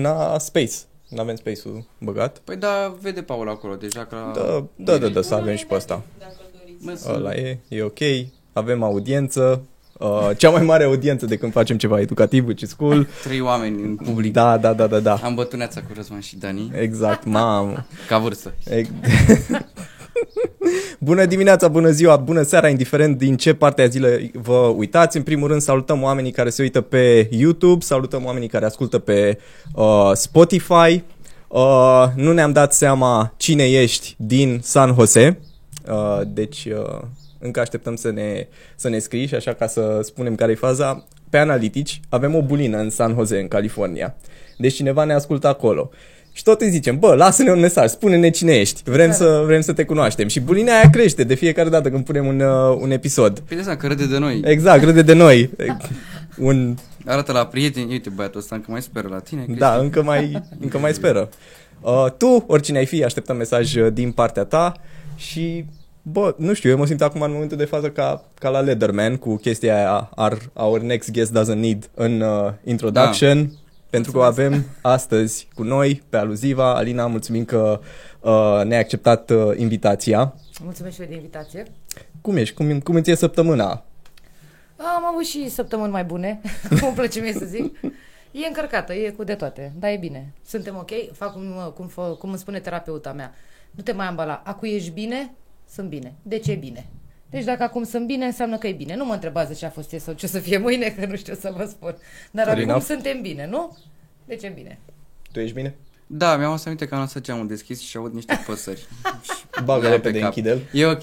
n-a space. Nu avem space-ul băgat. Păi da, vede Paul acolo deja că... Da, da, da, da, să avem și pe ăsta. Dacă doriți. Mă, să- Ăla e, e ok. Avem audiență. Uh, cea mai mare audiență de când facem ceva educativ, which is cool. Trei oameni în public. Da, da, da, da, da. Am bătuneața cu Răzvan și Dani, Exact, mamă. ca vârstă. Ex- bună dimineața, bună ziua, bună seara, indiferent din ce parte a zilei vă uitați. În primul rând salutăm oamenii care se uită pe YouTube, salutăm oamenii care ascultă pe uh, Spotify. Uh, nu ne-am dat seama cine ești din San Jose, uh, deci uh, încă așteptăm să ne, să ne scrii și așa ca să spunem care e faza. Pe Analytics avem o bulină în San Jose, în California. Deci cineva ne ascultă acolo. Și tot îi zicem, bă, lasă-ne un mesaj, spune-ne cine ești, vrem, să, vrem să te cunoaștem. Și bulina aia crește de fiecare dată când punem un, uh, un episod. Păi de asta că râde de noi. Exact, râde de noi. Un, Arată la prieteni, uite băiatul ăsta încă mai speră la tine. da, încă mai, încă mai speră. Uh, tu, oricine ai fi, așteptăm mesaj uh, din partea ta și, bă, nu știu, eu mă simt acum în momentul de față ca, ca la Leatherman cu chestia aia, our, our next guest doesn't need în uh, introduction. Da. Pentru că o avem astăzi cu noi, pe Aluziva. Alina, mulțumim că uh, ne-ai acceptat uh, invitația. Mulțumesc și eu de invitație. Cum ești? Cum, cum îți e săptămâna? Am avut și săptămâni mai bune, cum îmi place mie să zic. E încărcată, e cu de toate, dar e bine. Suntem ok? Fac cum, cum, fă, cum îmi spune terapeuta mea. Nu te mai ambala. Acu ești bine? Sunt bine. De ce e bine? Deci dacă acum sunt bine, înseamnă că e bine. Nu mă întrebați de ce a fost ieri sau ce o să fie mâine, că nu știu să vă spun. Dar Fair acum enough. suntem bine, nu? Deci e bine. Tu ești bine? Da, mi-am adus aminte că am lăsat geamul deschis și aud niște păsări. Bagă Mi-am repede, pe cap. închide-l. E ok.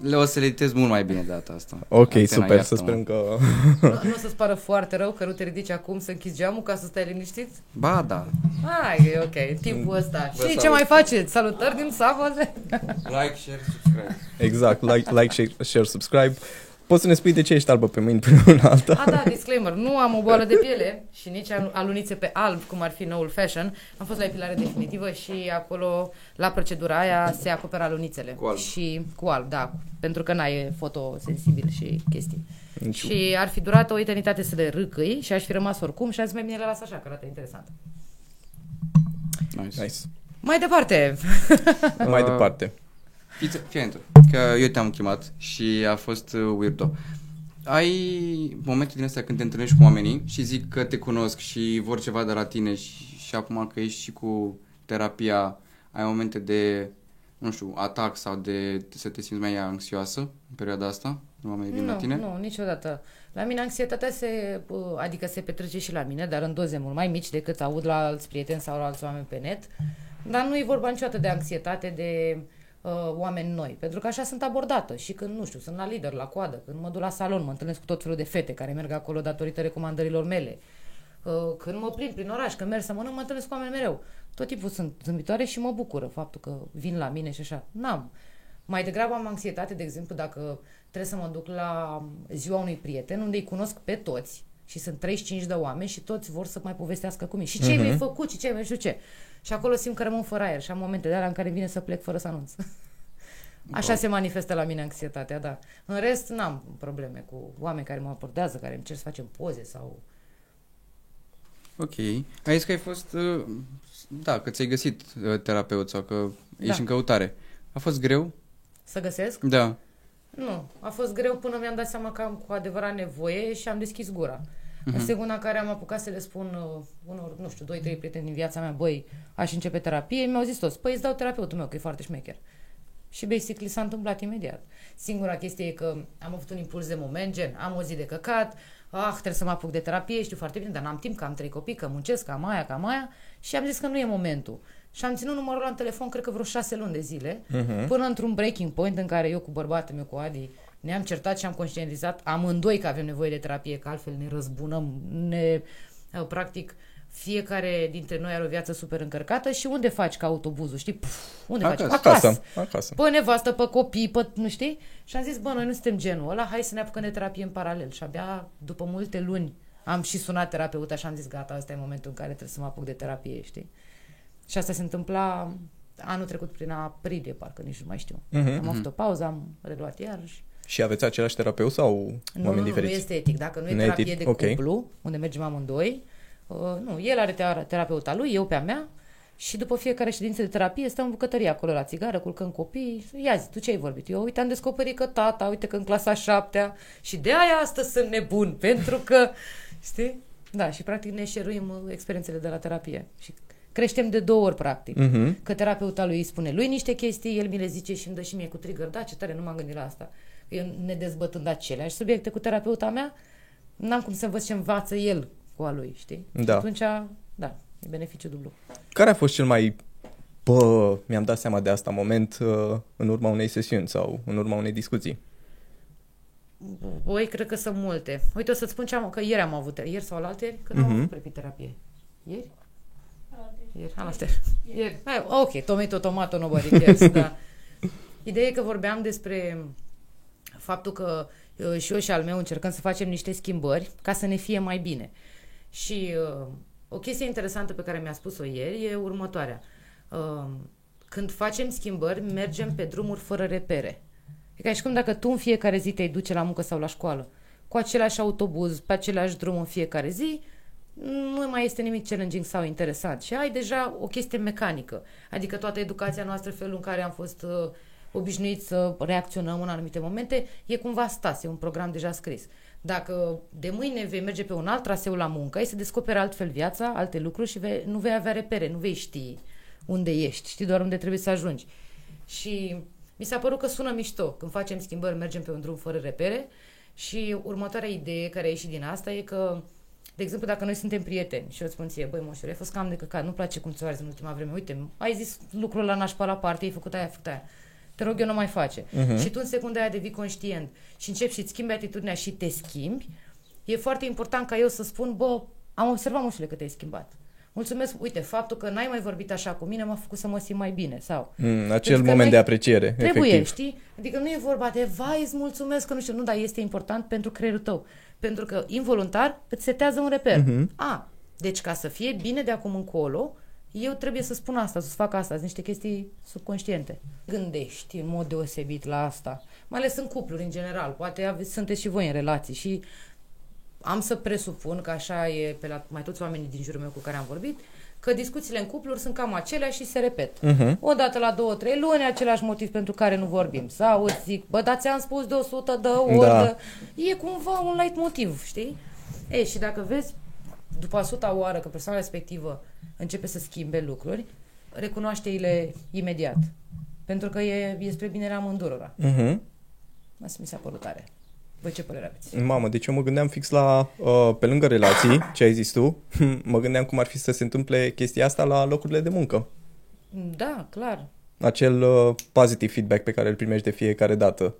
Le o să le editez mult mai bine de data asta. Ok, Antena, super, iartă-mă. să sperăm că... Nu, nu o să-ți pară foarte rău că nu te ridici acum să închizi geamul ca să stai liniștit? Ba, da. Hai, e ok, în timpul ăsta. Vă Și ce salut. mai faceți? Salutări din Savoze? Like, share, subscribe. Exact, like, like share, share, subscribe. Poți să ne spui de ce ești albă pe mâini până una alta? A, da, disclaimer, nu am o boală de piele și nici alu- alunițe pe alb, cum ar fi noul fashion. Am fost la epilare definitivă și acolo, la procedura aia, se acoperă alunițele. Cu alb. Și cu alb, da, pentru că n-ai fotosensibil și chestii. Nici- Și ar fi durat o eternitate să le râcâi și aș fi rămas oricum și azi mai bine le las așa, că arată interesant. Nice. Nice. Mai departe, Mai Uh, departe. Fiți, fii atent, că eu te-am chemat și a fost uh, weirdo. Ai momentul din astea când te întâlnești cu oamenii și zic că te cunosc și vor ceva de la tine și, și acum că ești și cu terapia, ai momente de, nu știu, atac sau de să te simți mai anxioasă în perioada asta? Nu oamenii vin la nu, tine? nu, niciodată. La mine anxietatea se, uh, adică se petrece și la mine, dar în doze mult mai mici decât aud la alți prieteni sau la alți oameni pe net. Dar nu e vorba niciodată de anxietate de uh, oameni noi, pentru că așa sunt abordată și când, nu știu, sunt la lider, la coadă, când mă duc la salon, mă întâlnesc cu tot felul de fete care merg acolo datorită recomandărilor mele. Uh, când mă plimb prin oraș, când merg să mănânc, mă întâlnesc cu oameni mereu. Tot timpul sunt zâmbitoare și mă bucură faptul că vin la mine și așa. N-am. Mai degrabă am anxietate, de exemplu, dacă trebuie să mă duc la ziua unui prieten unde îi cunosc pe toți și sunt 35 de oameni și toți vor să mai povestească cu mine. Și ce ai făcut și ce ai mai știu ce. Și acolo simt că rămân fără aer și am momente de alea în care vine să plec fără să anunț. Așa se manifestă la mine anxietatea, da. În rest, n-am probleme cu oameni care mă abordează, care îmi cer să facem poze sau... Ok. Ai zis că ai fost, uh, da, că ți-ai găsit uh, terapeut sau că ești Da. în căutare. A fost greu? Să găsesc? Da. Nu, a fost greu până mi-am dat seama că am cu adevărat nevoie și am deschis gura. Uh-huh. În secunda în care am apucat să le spun uh, unor, nu știu, doi, trei prieteni din viața mea, băi, aș începe terapie, mi-au zis toți, păi îți dau terapeutul meu, că e foarte șmecher. Și basically s-a întâmplat imediat. Singura chestie e că am avut un impuls de moment, gen, am o zi de căcat, ah, trebuie să mă apuc de terapie, știu foarte bine, dar n-am timp, că am trei copii, că muncesc, că am aia, că am aia, și am zis că nu e momentul. Și am ținut numărul ăla în telefon, cred că vreo șase luni de zile, uh-huh. până într-un breaking point în care eu cu bărbatul meu, cu Adi, ne-am certat și am conștientizat amândoi că avem nevoie de terapie, că altfel ne răzbunăm, ne, uh, practic, fiecare dintre noi are o viață super încărcată și unde faci ca autobuzul, știi? Puf, unde faci? Acasă. Acasă. Acasă. Pe nevastă, pe copii, pe, nu știi? Și am zis, bă, noi nu suntem genul ăla, hai să ne apucăm de terapie în paralel. Și abia după multe luni am și sunat terapeuta și am zis, gata, ăsta e momentul în care trebuie să mă apuc de terapie, știi? Și asta se întâmpla anul trecut prin aprilie, parcă nici nu mai știu. Mhm, am avut o pauză, am reluat iarăși. Și aveți același terapeut sau Nu, oameni nu, nu, diferiți? nu este etic. Dacă nu e Nu e terapie etic, de ok. cuplu, unde mergem amândoi, Uh, nu, el are tera- terapeuta lui, eu pe a mea și după fiecare ședință de terapie stăm în bucătărie acolo la țigară, culcăm copii. Ia zi, tu ce ai vorbit? Eu, uite, am descoperit că tata, uite că în clasa șaptea și de aia astăzi sunt nebun, pentru că, știi? Da, și practic ne șeruim uh, experiențele de la terapie și creștem de două ori, practic. Mhm. Că terapeuta lui îi spune lui niște chestii, el mi le zice și îmi dă și mie cu trigger. Da, ce tare, nu m-am gândit la asta. Eu ne dezbătând aceleași subiecte cu terapeuta mea, n-am cum să învăț ce învață el cu a lui, știi? Da. Și atunci, da, e beneficiu dublu. Care a fost cel mai, bă, mi-am dat seama de asta moment uh, în urma unei sesiuni sau în urma unei discuții? Voi cred că sunt multe. Uite, o să-ți spun ce am, că ieri am avut, ieri sau la ieri, că nu Mhm. am avut prepiterapie. Ieri? Ieri, alastă. Ieri. Hai, ok, tomato, tomato, nobody cares, da. Ideea e că vorbeam despre faptul că uh, și eu și al meu încercăm să facem niște schimbări ca să ne fie mai bine. Și uh, o chestie interesantă pe care mi-a spus-o ieri e următoarea. Uh, când facem schimbări, mergem pe drumuri fără repere. E ca și cum dacă tu în fiecare zi te duce la muncă sau la școală, cu același autobuz, pe același drum în fiecare zi, nu mai este nimic challenging sau interesant. Și ai deja o chestie mecanică. Adică toată educația noastră, felul în care am fost uh, obișnuiți să reacționăm în anumite momente, e cumva stas, e un program deja scris. Dacă de mâine vei merge pe un alt traseu la muncă, ai să descoperi altfel viața, alte lucruri și vei, nu vei avea repere, nu vei ști unde ești, știi doar unde trebuie să ajungi. Și mi s-a părut că sună mișto. Când facem schimbări, mergem pe un drum fără repere și următoarea idee care a ieșit din asta e că, de exemplu, dacă noi suntem prieteni și eu îți spun ție, băi, moșule, ai fost cam de căcat, nu-mi place cum ți în ultima vreme, uite, ai zis lucrul la nașpa la parte, ai făcut aia, ai făcut aia. Te rog eu, nu mai face. Uh-huh. Și tu în secunda aia devii conștient și începi și-ți schimbi atitudinea și te schimbi, e foarte important ca eu să spun, bă, am observat, moșule, că te-ai schimbat. Mulțumesc, uite, faptul că n-ai mai vorbit așa cu mine m-a făcut să mă simt mai bine. Sau Mm, acel Pentru că moment noi de apreciere, Trebuie, efectiv. știi? Adică nu e vorba de, vai, îți mulțumesc că nu știu, nu, dar este important pentru creierul tău. Pentru că involuntar îți setează un reper. Mhm. A, deci ca să fie bine de acum încolo, eu trebuie să spun asta, să fac asta, sunt niște chestii subconștiente. Gândești în mod deosebit la asta, mai ales în cupluri în general, poate aveți, sunteți și voi în relații și am să presupun că așa e pe la mai toți oamenii din jurul meu cu care am vorbit, că discuțiile în cupluri sunt cam aceleași și se repet. Mhm. O dată la două, trei luni, același motiv pentru care nu vorbim. Sau îți zic, bă, dar ți-am spus de 100 de ori. Da. Da. E cumva un light motiv, știi? Ei, și dacă vezi, după a suta oară că persoana respectivă începe să schimbe lucruri, recunoaște-le imediat. Pentru că e, e spre binerea amândurora. Mhm. Asta mi s-a părut tare. Voi ce părere aveți? Mamă, deci eu mă gândeam fix la, uh, pe lângă relații, ce ai zis tu, mă gândeam cum ar fi să se întâmple chestia asta la locurile de muncă. Da, clar. Acel uh, positive feedback pe care îl primești de fiecare dată.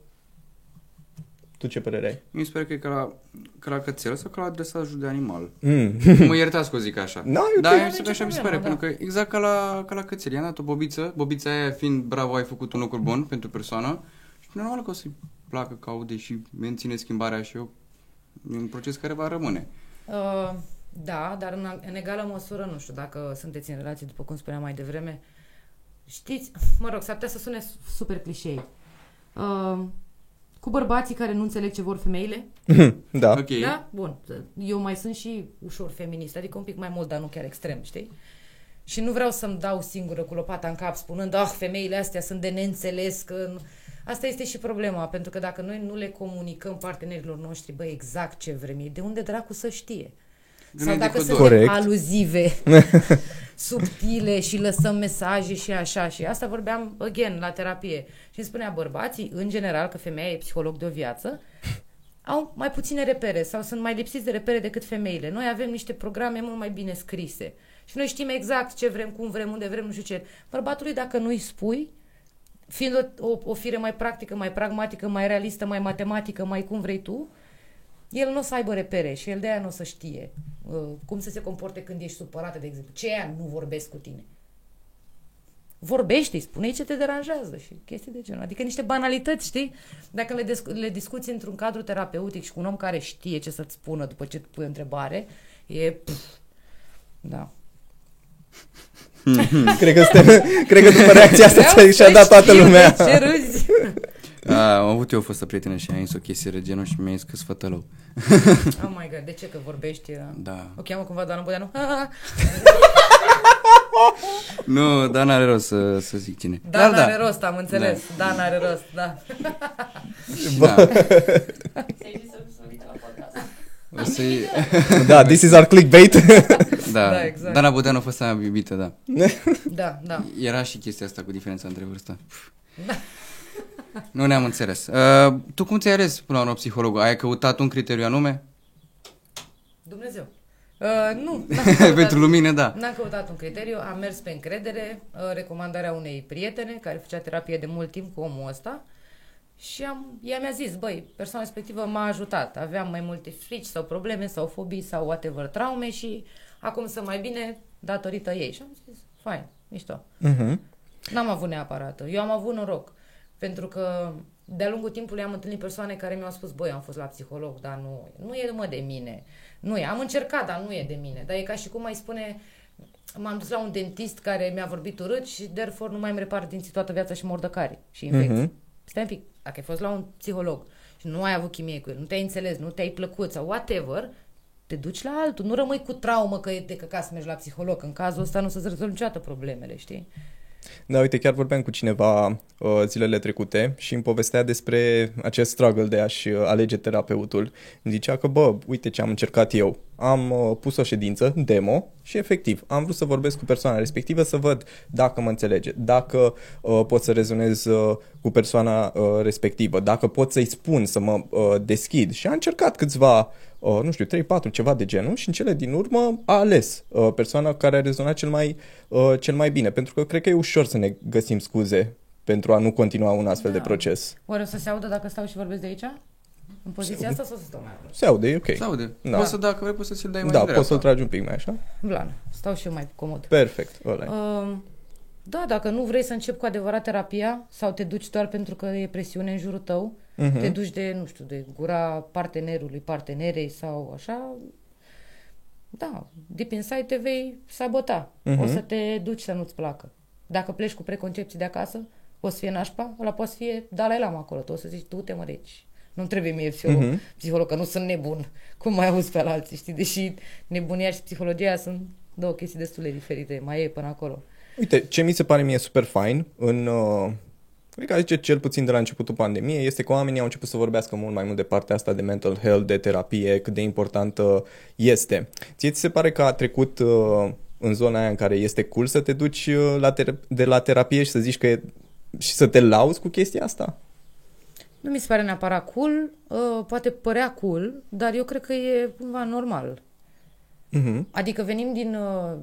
Tu ce părere ai? Mi se pare că e ca la, ca la cățel sau ca la dresajul de animal. Mm. mă iertați că o zic așa. Da, e ok. Da, Nu mi are se nicio așa mi se problemă, pare, da. pentru că exact ca la, ca la cățel. I-am dat o bobiță, bobița aia fiind bravo, ai făcut un lucru bun pentru persoană și normal că o să-i placă că aude și menține schimbarea și eu e un proces care va rămâne. Uh, da, dar în, în egală măsură, nu știu, dacă sunteți în relație, după cum spuneam mai devreme, știți, mă rog, s-ar putea să sune super clișei. Uh, cu bărbații care nu înțeleg ce vor femeile, da. Ok. da? Bun. Eu mai sunt și ușor feminist, adică un pic mai mult, dar nu chiar extrem, știi? Și nu vreau să-mi dau singură cu lopata în cap spunând, ah, femeile astea sunt de neînțeles, că... nu-" Asta este și problema, pentru că dacă noi nu le comunicăm partenerilor noștri, bă, exact ce vrem ei, de unde dracu să știe? Nu Sau e dacă decodor. suntem Corect. aluzive, subtile și lăsăm mesaje și așa și asta vorbeam, again, la terapie. Și îmi spunea bărbații, în general, că femeia e psiholog de o viață, au mai puține repere sau sunt mai lipsiți de repere decât femeile. Noi avem niște programe mult mai bine scrise. Și noi știm exact ce vrem, cum vrem, unde vrem, nu știu ce. Bărbatului, dacă nu-i spui, fiind o, o, o fire mai practică, mai pragmatică, mai realistă, mai matematică, mai cum vrei tu, el nu o să aibă repere și el de aia nu o să știe uh, cum să se comporte când ești supărată, de exemplu. Ce aia nu vorbesc cu tine? Vorbește, spune ce te deranjează și chestii de genul. Adică niște banalități, știi? Dacă le, discu- le discuți într-un cadru terapeutic și cu un om care știe ce să-ți spună după ce îți pui o întrebare, e... Pf, da. cred, că suntem, cred că după reacția asta Vreau și-a să dat toată știu lumea. de Ce râzi? A, am avut eu o fostă prietenă și a zis o chestie de genul și mi-a zis că sfătălău. Oh my god, de ce că vorbești? uh, Da. O cheamă cumva Dana Budeanu? Ah, Nu, dar n-are rost să, să zic cine. Da, Dar n-are rost, am înțeles. Da, n-are rost, da. Și da. Ți-ai zis să să uite la podcast. O să-i... Da, this is our clickbait. Da, Da, exact. Dana Budeanu a fost aia iubită, da. Da, da. Era și chestia asta cu diferența între vârstă. Nu ne-am înțeles. Uh, tu cum ți-ai ales până la urmă psihologul? Ai căutat un criteriu anume? Dumnezeu. Uh, nu, n-am căutat- Pentru lumină, da. N-am căutat un criteriu, am mers pe încredere, uh, recomandarea unei prietene care făcea terapie de mult timp cu omul ăsta și am, ea mi-a zis, băi, persoana respectivă m-a ajutat, aveam mai multe frici sau probleme sau fobii sau whatever traume și acum sunt mai bine datorită ei. Și am zis, fain, mișto. Mhm. N-am avut neapărat. Eu am avut noroc. Pentru că de-a lungul timpului am întâlnit persoane care mi-au spus, băi, am fost la psiholog, dar nu, nu e mă de mine. Nu e. Am încercat, dar nu e de mine. Dar e ca și cum mai spune, m-am dus la un dentist care mi-a vorbit urât și therefore nu mai îmi repar dinții toată viața și mor de carie și infecții. Mhm. Stai un pic, dacă ai fost la un psiholog și nu ai avut chimie cu el, nu te-ai înțeles, nu te-ai plăcut sau whatever, te duci la altul. Nu rămâi cu traumă că e de căcat să mergi la psiholog. În cazul ăsta nu se rezolvă niciodată problemele, știi? Da, uite, chiar vorbeam cu cineva uh, zilele trecute și îmi povestea despre acest struggle de a-și uh, alege terapeutul. Îmi zicea că, bă, uite ce am încercat eu. Am uh, pus o ședință, demo, și efectiv am vrut să vorbesc cu persoana respectivă să văd dacă mă înțelege, dacă uh, pot să rezonez uh, cu persoana uh, respectivă, dacă pot să-i spun să mă uh, deschid. Și a încercat câțiva uh, nu știu, 3-4, ceva de genul și în cele din urmă a ales uh, persoana care a rezonat cel mai, uh, cel mai bine, pentru că cred că e ușor să ne găsim scuze pentru a nu continua un astfel Da. de proces. Oare o să se audă dacă stau și vorbesc de aici? În poziția asta sau să stau mai Se aude, e ok. Se aude. Da. Poți să, dacă vrei, poți să ți-l dai mai Da, în poți să-l dreapta. tragi un pic mai așa? Blană. Stau și eu mai comod. Perfect, ăla e. Uh, da, dacă nu vrei să începi cu adevărat terapia sau te duci doar pentru că e presiune în jurul tău, Mhm. te duci de, nu știu, de gura partenerului, partenerei sau așa, da, deep inside te vei sabota. Mhm. O să te duci să nu-ți placă. Dacă pleci cu preconcepții de acasă, o să fie nașpa, ăla poate să fie Dalai Lama acolo. Tu o să zici, tu te mă deci. Nu trebuie mie psiholog, Mhm. psiholog, că nu sunt nebun. Cum mai auzi pe la alții, știi? Deși nebunia și psihologia sunt două chestii destul de diferite. Mai e până acolo. Uite, ce mi se pare mie super fain în... Uh, cred că zice cel puțin de la începutul pandemiei, este că oamenii au început să vorbească mult mai mult de partea asta de mental health, de terapie, cât de importantă este. Ție ți se pare că a trecut uh, în zona aia în care este cool să te duci uh, la ter- de la terapie și să zici că e, și să te lauzi cu chestia asta? Nu mi se pare neapărat cool, uh, poate părea cool, dar eu cred că e cumva normal. Mhm. Adică venim din uh,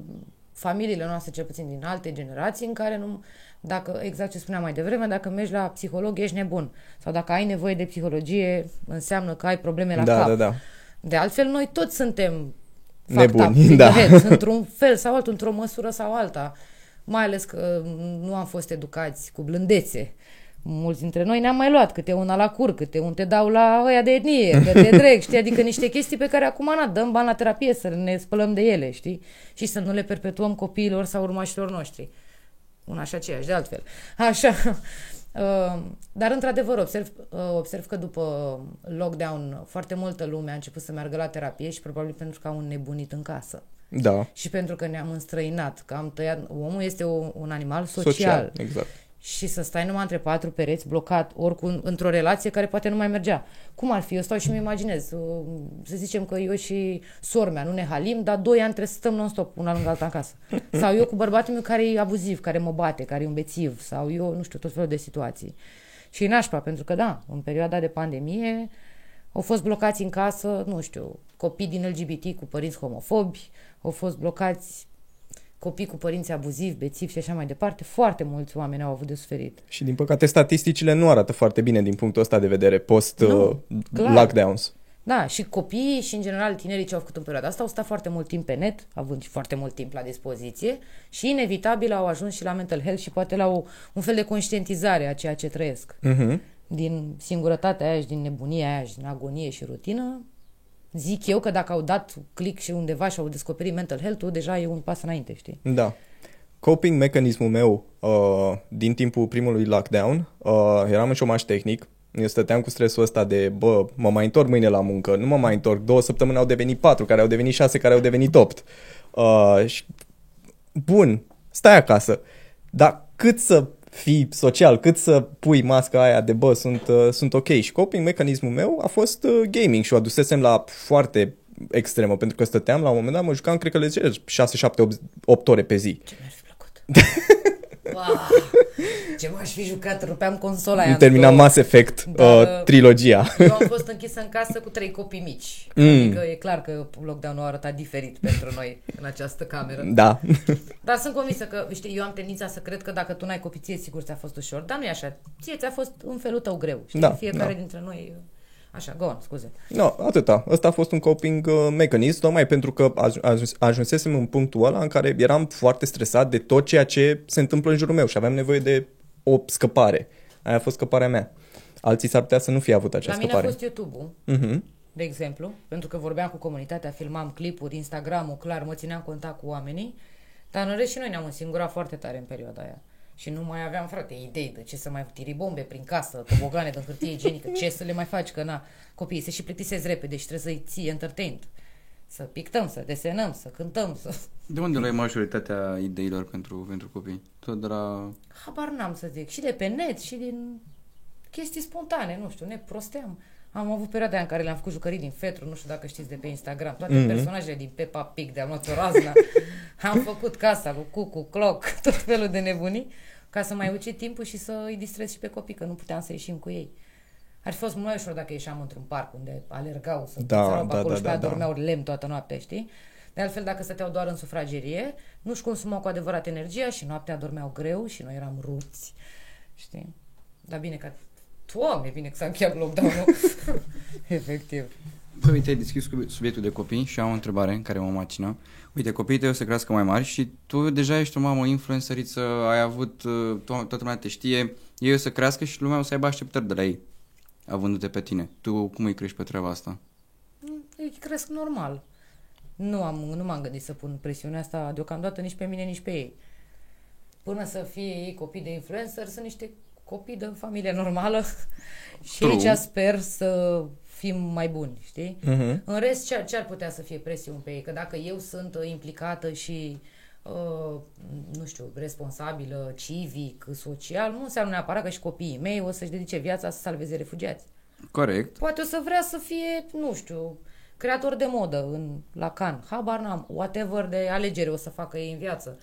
familiile noastre, cel puțin din alte generații, în care nu, dacă, exact ce spuneam mai devreme, dacă mergi la psiholog, ești nebun. Sau dacă ai nevoie de psihologie, înseamnă că ai probleme la da, cap. da, da. De altfel, noi toți suntem Nebuni, fucked up in da. the head, într-un fel sau altul, într-o măsură sau alta. Mai ales că nu am fost educați cu blândețe. Mulți dintre noi ne-am mai luat câte una la cur, câte un te dau la ăia de etnie, că te dreg, știi? Adică niște chestii pe care acum na, dăm bani la terapie să ne spălăm de ele, știi? Și să nu le perpetuăm copiilor sau urmașilor noștri. Una și aceeași, de altfel. Așa. Uh, Dar, într-adevăr, observ, uh, observ că după lockdown foarte multă lume a început să meargă la terapie și probabil pentru că au înnebunit în casă. Da. Și pentru că ne-am înstrăinat, că am tăiat... Omul este o, un animal social. Social, exact. Și să stai numai între patru pereți, blocat, oricum, într-o relație care poate nu mai mergea. Cum ar fi? Eu stau și mi imaginez. uh, Să zicem că eu și sora mea nu ne halim, dar doi ani trebuie să stăm non-stop, una lângă alta în casă. Sau eu cu bărbatul meu care e abuziv, care mă bate, care e un bețiv, sau eu, nu știu, tot felul de situații. Și e nașpa, pentru că da, în perioada de pandemie au fost blocați în casă, nu știu, copii din LGBT cu părinți homofobi, au fost blocați copii cu părinți abuzivi, bețivi și așa mai departe. Foarte mulți oameni au avut de suferit. Și din păcate statisticile nu arată foarte bine din punctul ăsta de vedere post Nu, uh, clar. lockdowns. Da, și copiii și în general tinerii ce au făcut în perioada asta au stat foarte mult timp pe net, având și foarte mult timp la dispoziție și inevitabil au ajuns și la mental health și poate la o, un fel de conștientizare a ceea ce trăiesc. Mhm. Din singurătatea aia și din nebunia aia și din agonie și rutină, zic eu că dacă au dat click și undeva și au descoperit mental health-ul, deja e un pas înainte, știi? Da. coping mecanismul meu uh, din timpul primului lockdown, uh, eram în șomaș tehnic, eu stăteam cu stresul ăsta de, bă, mă mai întorc mâine la muncă, nu mă mai întorc, două săptămâni au devenit patru, care au devenit șase, care au devenit opt. Uh, și, bun, stai acasă, dar cât să fii social, cât să pui masca aia de, bă, sunt, uh, sunt ok. Și coping mecanismul meu a fost uh, gaming și o adusesem la foarte extremă, pentru că stăteam la un moment dat, mă jucam, cred că le 6, 7, 8, 8 ore pe zi. Ce mi-ar fi plăcut? wow! Ce m-aș fi jucat, rupeam consola aia. Am în terminat două. Mass Effect, Dar, uh, trilogia. Eu am fost închisă în casă cu trei copii mici. Mm. Adică e clar că lockdown-ul a arătat diferit pentru noi în această cameră. Da. Dar sunt convinsă că, știi, eu am tendința să cred că dacă tu n-ai copii, ție sigur ți-a fost ușor. Dar nu e așa. Ție ți-a fost în felul tău greu. Știi? Da, Fiecare da. dintre noi... Așa, go on, scuze. No, atâta. Ăsta a fost un coping uh, mecanism, tocmai pentru că aj- aj- ajunsesem în punctul ăla în care eram foarte stresat de tot ceea ce se întâmplă în jurul meu și aveam nevoie de o scăpare. Aia a fost scăparea mea. Alții s-ar putea să nu fie avut La această mine a scăpare. fost YouTube-ul, Mhm. de exemplu, pentru că vorbeam cu comunitatea, filmam clipuri, Instagram-ul, clar, mă țineam contact cu oamenii, dar în rest și noi ne-am însingurat foarte tare în perioada aia. Și nu mai aveam, frate, idei de ce să mai tiri bombe prin casă, tobogane de hârtie igienică, ce să le mai faci, că na, copiii se și plictisesc repede și trebuie să-i ții entertained. Să pictăm, să desenăm, să cântăm, să... De unde luai majoritatea ideilor pentru, pentru copii? Tot de la... Habar n-am să zic. Și de pe net, și din chestii spontane, nu știu, ne prosteam. Am avut perioada aia în care le-am făcut jucării din Fetru, nu știu dacă știți de pe Instagram, toate mm-hmm. personajele din Peppa Pig, de-am luat o razna. am făcut casa cu Cucu, Cloc, tot felul de nebunii, ca să mai ucid timpul și să îi distrez și pe copii, că nu puteam să ieșim cu ei. Ar fi fost mult mai ușor dacă ieșeam într-un parc unde alergau să Da, țărau pe da, acolo da, și pe aia da, da. dormeau lemn toată noaptea, știi? De altfel, dacă stăteau doar în sufragerie, nu-și consumau cu adevărat energia și noaptea dormeau greu și noi eram rupți. Știi? Dar bine că... Doamne, bine că s-a încheiat lockdown-ul. Efectiv. Bă, uite, ai deschis cu subiectul de copii și am o întrebare care mă macină. Uite, copiii tăi o să crească mai mari și tu deja ești o mamă influenceriță, ai avut, uh, to- toată lumea te știe, ei o să crească și lumea o să aibă așteptări de la ei, avându-te pe tine. Tu cum îi crești pe treaba asta? Ei cresc normal. Nu, am, nu m-am gândit să pun presiunea asta deocamdată nici pe mine, nici pe ei. Până să fie ei copii de influencer, sunt niște copii de familie normală și True. aici sper să fim mai buni, știi? Mhm. În rest, ce, ce ar putea să fie presiuni pe ei? Că dacă eu sunt uh, implicată și, uh, nu știu, responsabilă, civic, social, nu înseamnă neapărat că și copiii mei o să-și dedice viața să salveze refugiați. Corect. Poate o să vrea să fie, nu știu, creator de modă în, la Cannes. Habar n-am. Whatever de alegere o să facă ei în viață.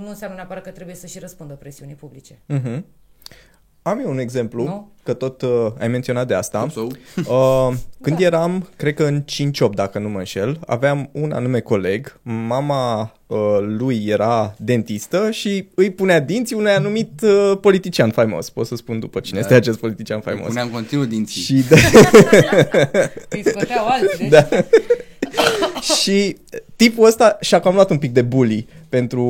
Nu înseamnă neapărat că trebuie să și răspundă presiunii publice. Mhm. Am eu un exemplu, Nu? că tot uh, ai menționat de asta. Hope so. Uh, când Da. eram, cred că în 5-8, dacă nu mă înșel, aveam un anume coleg, mama uh, lui era dentistă și îi punea dinții unui anumit uh, politician faimos. Pot să spun după cine Da. este acest politician faimos. Puneam continuu dinții. Și, da, Îi scoteau alții. da. și tipul ăsta și-a cam luat un pic de bully pentru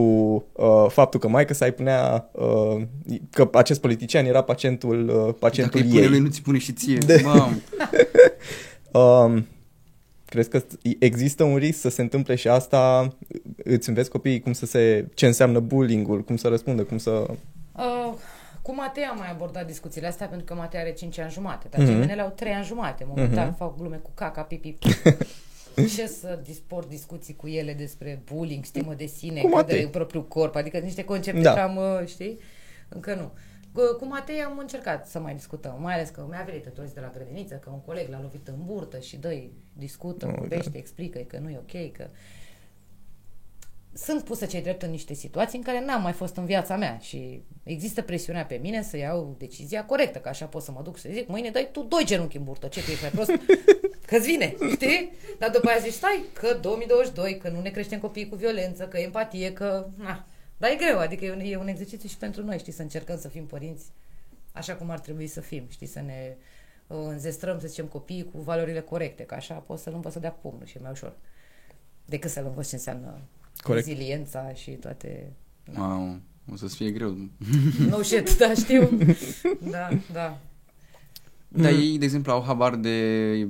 uh, faptul că maica sa îi punea uh, că acest politician era pacientul, uh, Dacă pacientul îi pune ei. lui, nu ți pune și ție. De- Mam. Um, crezi că există un risc să se întâmple și asta? Îți înveți copiii cum să se, ce înseamnă bullying-ul, cum să răspundă, cum să... Uh, cu Matei am mai abordat discuțiile astea pentru că Matei are 5 ani jumate, dar Mhm. mm-hmm. gemene au 3 ani jumate. Momentan mm-hmm. fac glume cu caca, pipi. Ce să disport discuții cu ele despre bullying, stimă de sine, Cu credere Matei. în propriul corp, adică niște concepte Da. da. cam, uh, știi? Încă nu. Cu- Cu Matei am încercat să mai discutăm, mai ales că mi-a venit întors de la grădiniță, că un coleg l-a lovit în burtă și dă discută, Oh, vorbește, explică că nu e ok, că sunt pusă cei drept în niște situații în care n-am mai fost în viața mea și există presiunea pe mine să iau decizia corectă, că așa pot să mă duc și să zic, mâine dai tu doi genunchi în burtă, ce tu ești mai prost? Că-ți vine, știi? Dar după aia zici, stai, că 2022, că nu ne creștem copiii cu violență, că empatie, că... Na. Dar e greu, adică e un, e un exercițiu și pentru noi, știi, să încercăm să fim părinți așa cum ar trebui să fim, știi, să ne uh, înzestrăm, să zicem, copiii cu valorile corecte, că așa poți să-l învăț să dea pumnul și e mai ușor decât să-l învăț ce înseamnă Corect. reziliența și toate... Mamă, o să-ți fie greu. No shit, da, știu. Da, da. Dar ei, de exemplu, au habar de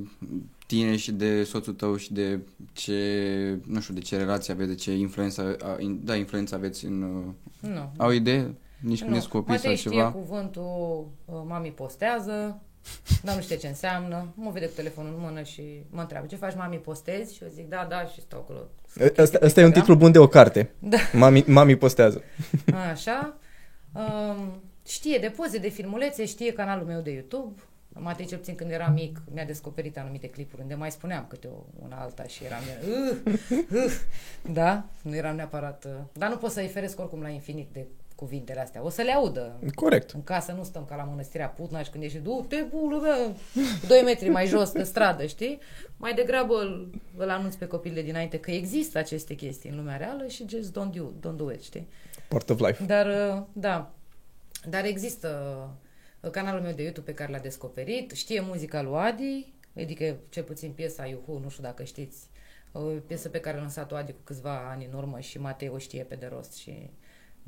tine și de soțul tău și de ce, nu știu, de ce relație aveți, de ce influență, a- in- da, influență aveți în... uh, Nu. Au idee? Nici când Nu. ești copii Matei sau știe ceva? cuvântul uh, mami postează, dar nu știe ce înseamnă. Mă vede cu telefonul în mână și mă întreabă ce faci, mami, postezi? Și eu zic, da, da, și stau acolo. Asta, asta e un titlu bun de o carte. Da. Mami, mami postează. Așa. Um, știe de poze, de filmulețe, știe canalul meu de YouTube. Matei, cel puțin când era mic, mi-a descoperit anumite clipuri unde mai spuneam câte o, una alta și eram... Uh, uh, da, nu eram neapărat... Uh, dar nu pot să-i feresc oricum la infinit de cuvintele astea. O să le audă. Corect. În casă nu stăm ca la mănăstirea Putna și când ieși, du-te, bulă mea, doi metri mai jos de stradă, știi? Mai degrabă îl, îl anunț pe copilele dinainte că există aceste chestii în lumea reală și just don't do, don't do it, știi? Part of life. Dar, uh, da, dar există uh, canalul meu de YouTube pe care l-a descoperit, știe muzica lui Adi, adică cel puțin piesa Iuhu, nu știu dacă știți, o piesă pe care a lansat-o Adi cu câțiva ani în urmă și Matei o știe pe de rost și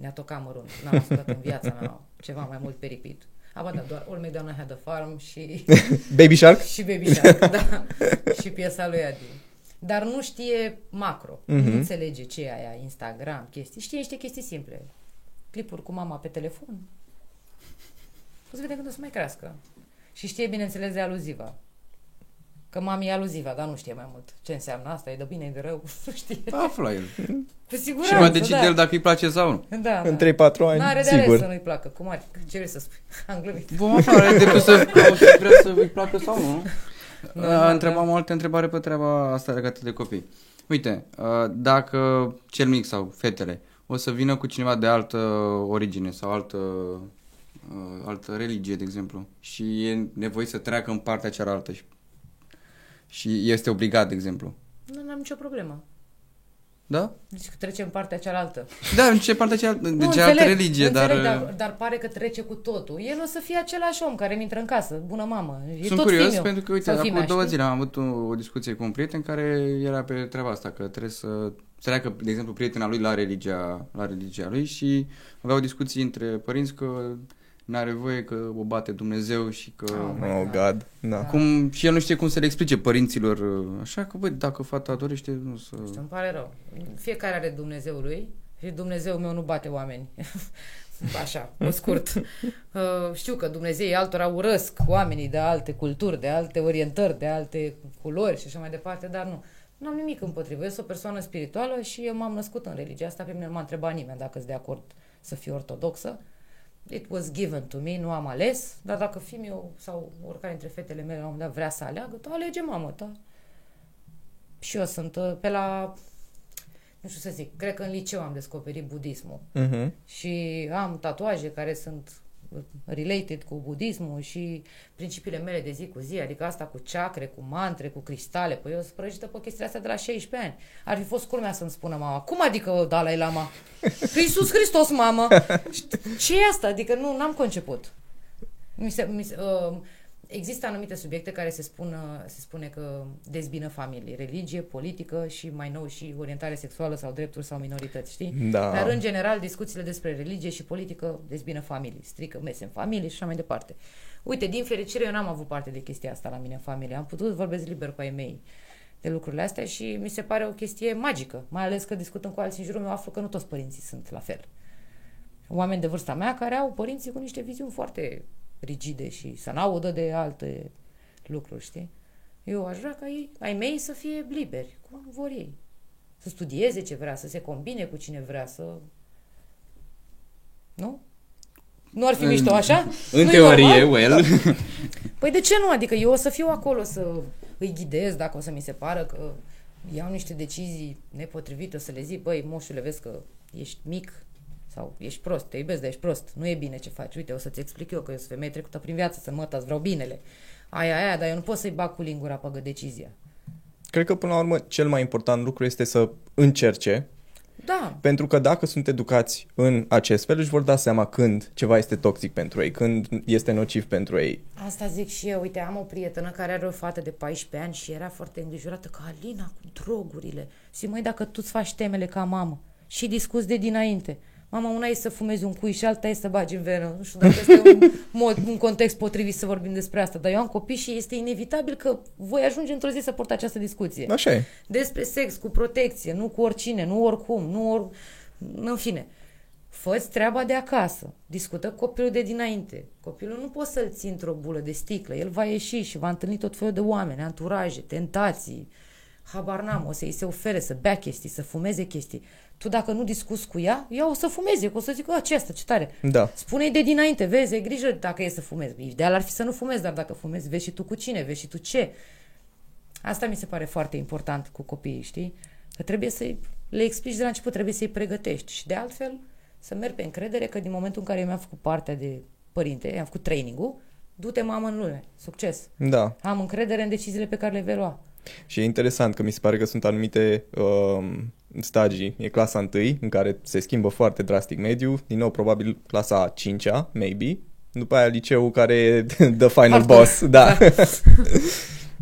ne-a tocat mărunt. N-am ascultat în viața mea ceva mai mult peripit. Aba, da, doar All Madonna Had a Farm și, Baby Shark? și Baby Shark, da, și piesa lui Adi. Dar nu știe macro, Mhm. mm-hmm. nu înțelege ce e aia, Instagram, chestii. Știe niște chestii simple. Clipuri cu mama pe telefon. O să vedem când o să mai crească. Și știe, bineînțeles, de aluziva. Că mami e aluziva, dar nu știe mai mult ce înseamnă asta, e de bine, e de rău, nu știe. Află el. Cu Și siguranță, va decide da. el dacă îi place sau nu. Da, În da. 3-4 ani, N-are de ales sigur. să nu-i placă. Cum ar? Ce vrei să spui? Am glumit. Vom afla, are decât să cauți, vrea să îi placă sau nu. Nu, Nu, nu, Întrebam o altă întrebare pe treaba asta legată de copii. Uite, uh, dacă cel mic sau fetele o să vină cu cineva de altă origine sau altă, uh, altă religie, de exemplu, și e nevoie să treacă în partea cealaltă și, și este obligat, de exemplu. Nu am nicio problemă. Da? Deci că trece în partea cealaltă. Da, în ce partea cealaltă, de Nu, cealaltă religie, înțeleg, dar... dar, dar pare că trece cu totul. El o să fie același om care mi intră în casă. Bună mamă. E Sunt tot curios fimiu. pentru că, uite, Sau acum fimea, două știi? zile am avut o, o discuție cu un prieten care era pe treaba asta, că trebuie să treacă, de exemplu, prietena lui la religia, la religia lui și avea o discuție între părinți că n-are voie că o bate Dumnezeu și că... Oh, my Oh, God. God. Da. Cum, și el nu știe cum să le explice părinților, așa că, băi, dacă fata dorește, nu să... Știu, îmi pare rău. Fiecare are Dumnezeul lui și Dumnezeul meu nu bate oameni. Așa, pe scurt. Uh, știu că Dumnezeii altora urăsc oamenii de alte culturi, de alte orientări, de alte culori și așa mai departe, dar nu. Nu am nimic împotrivă. Eu sunt o persoană spirituală și eu m-am născut în religia asta. Pe mine nu m-a întrebat nimeni dacă sunt de acord să fiu ortodoxă. It was given to me, nu am ales, dar dacă fimiu sau oricare dintre fetele mele la un moment dat vrea să aleagă, tu alege mamă ta. Și eu sunt uh, pe la, nu știu să zic, cred că în liceu am descoperit budismul Mhm. și am tatuaje care sunt related cu budismul și principiile mele de zi cu zi, adică asta cu chakre, cu mantre, cu cristale. Păi eu sunt prăjită pe chestiile astea de la 16 ani. Ar fi fost culmea să-mi spună mama, cum adică Dalai Lama? Că Iisus Hristos, mamă! Ce e asta? Adică nu am conceput. Mi se, mi se, uh, există anumite subiecte care se, spun, uh, se spune că dezbină familii, religie, politică și mai nou și orientare sexuală sau drepturi sau minorități, știi? Da. Dar în general discuțiile despre religie și politică dezbină familii, strică mese în familie și așa mai departe. Uite, din fericire eu n-am avut parte de chestia asta la mine în familie. Am putut vorbesc liber cu ai mei de lucrurile astea și mi se pare o chestie magică, mai ales că discutând cu alții în jurul meu aflu că nu toți părinții sunt la fel. Oameni de vârsta mea care au părinții cu niște viziuni foarte rigide și să n-audă de alte lucruri, știi? Eu aș vrea ca ei, ai mei să fie liberi, cum vor ei. Să studieze ce vrea, să se combine cu cine vrea, să... Nu? Nu ar fi În- mișto așa? În Nu-i teorie, normal? well. Păi de ce nu? Adică eu o să fiu acolo să îi ghidez dacă o să mi se pară că iau niște decizii nepotrivite, o să le zic, băi, moșule, vezi că ești mic sau ești prost, te iubesc, dar ești prost, nu e bine ce faci, uite, o să-ți explic eu că eu sunt femeie trecută prin viață, sunt măta, îți vreau binele. Aia, aia, dar eu nu pot să-i bag cu lingura păgă decizia. Cred că până la urmă cel mai important lucru este să încerce, Da, pentru că dacă sunt educați în acest fel, își vor da seama când ceva este toxic pentru ei, când este nociv pentru ei. Asta zic și eu. Uite, am o prietenă care are o fată de 14 ani și era foarte îngrijorată că Alina cu drogurile. Și măi, dacă tu îți faci temele ca mamă și discuți de dinainte, Mama, una e să fumezi un cui și alta e să bagi în venă. Nu știu dacă este un, mod, un context potrivit să vorbim despre asta, dar eu am copii și este inevitabil că voi ajunge într-o zi să port această discuție. Așa e. Despre sex, cu protecție, nu cu oricine, nu oricum, nu or... În fine. Fă-ți treaba de acasă. Discută cu copilul de dinainte. Copilul nu poți să-l ții într-o bulă de sticlă. El va ieși și va întâlni tot felul de oameni, anturaje, tentații. Habar n-am, o să îi se ofere să bea chestii, să fumeze chestii. Tu dacă nu discuți cu ea, ea o să fumeze, că o să zică, ce asta, ce tare. Da. Spune-i de dinainte, vezi, ai grijă dacă e să fumezi. Ideal ar fi să nu fumezi, dar dacă fumezi, vezi și tu cu cine, vezi și tu ce. Asta mi se pare foarte important cu copiii, știi? Că trebuie să le explici de la început, trebuie să-i pregătești. Și de altfel, să merg pe încredere că din momentul în care eu mi-am făcut partea de părinte, am făcut training-ul, du-te mamă în lume, succes. Da. Am încredere în deciziile pe care le vei lua. Și e interesant că mi se pare că sunt anumite um, stagii. E clasa 1 în care se schimbă foarte drastic mediul, din nou probabil clasa 5-a, maybe, după aia liceul care e the final Hardcore. boss. Da.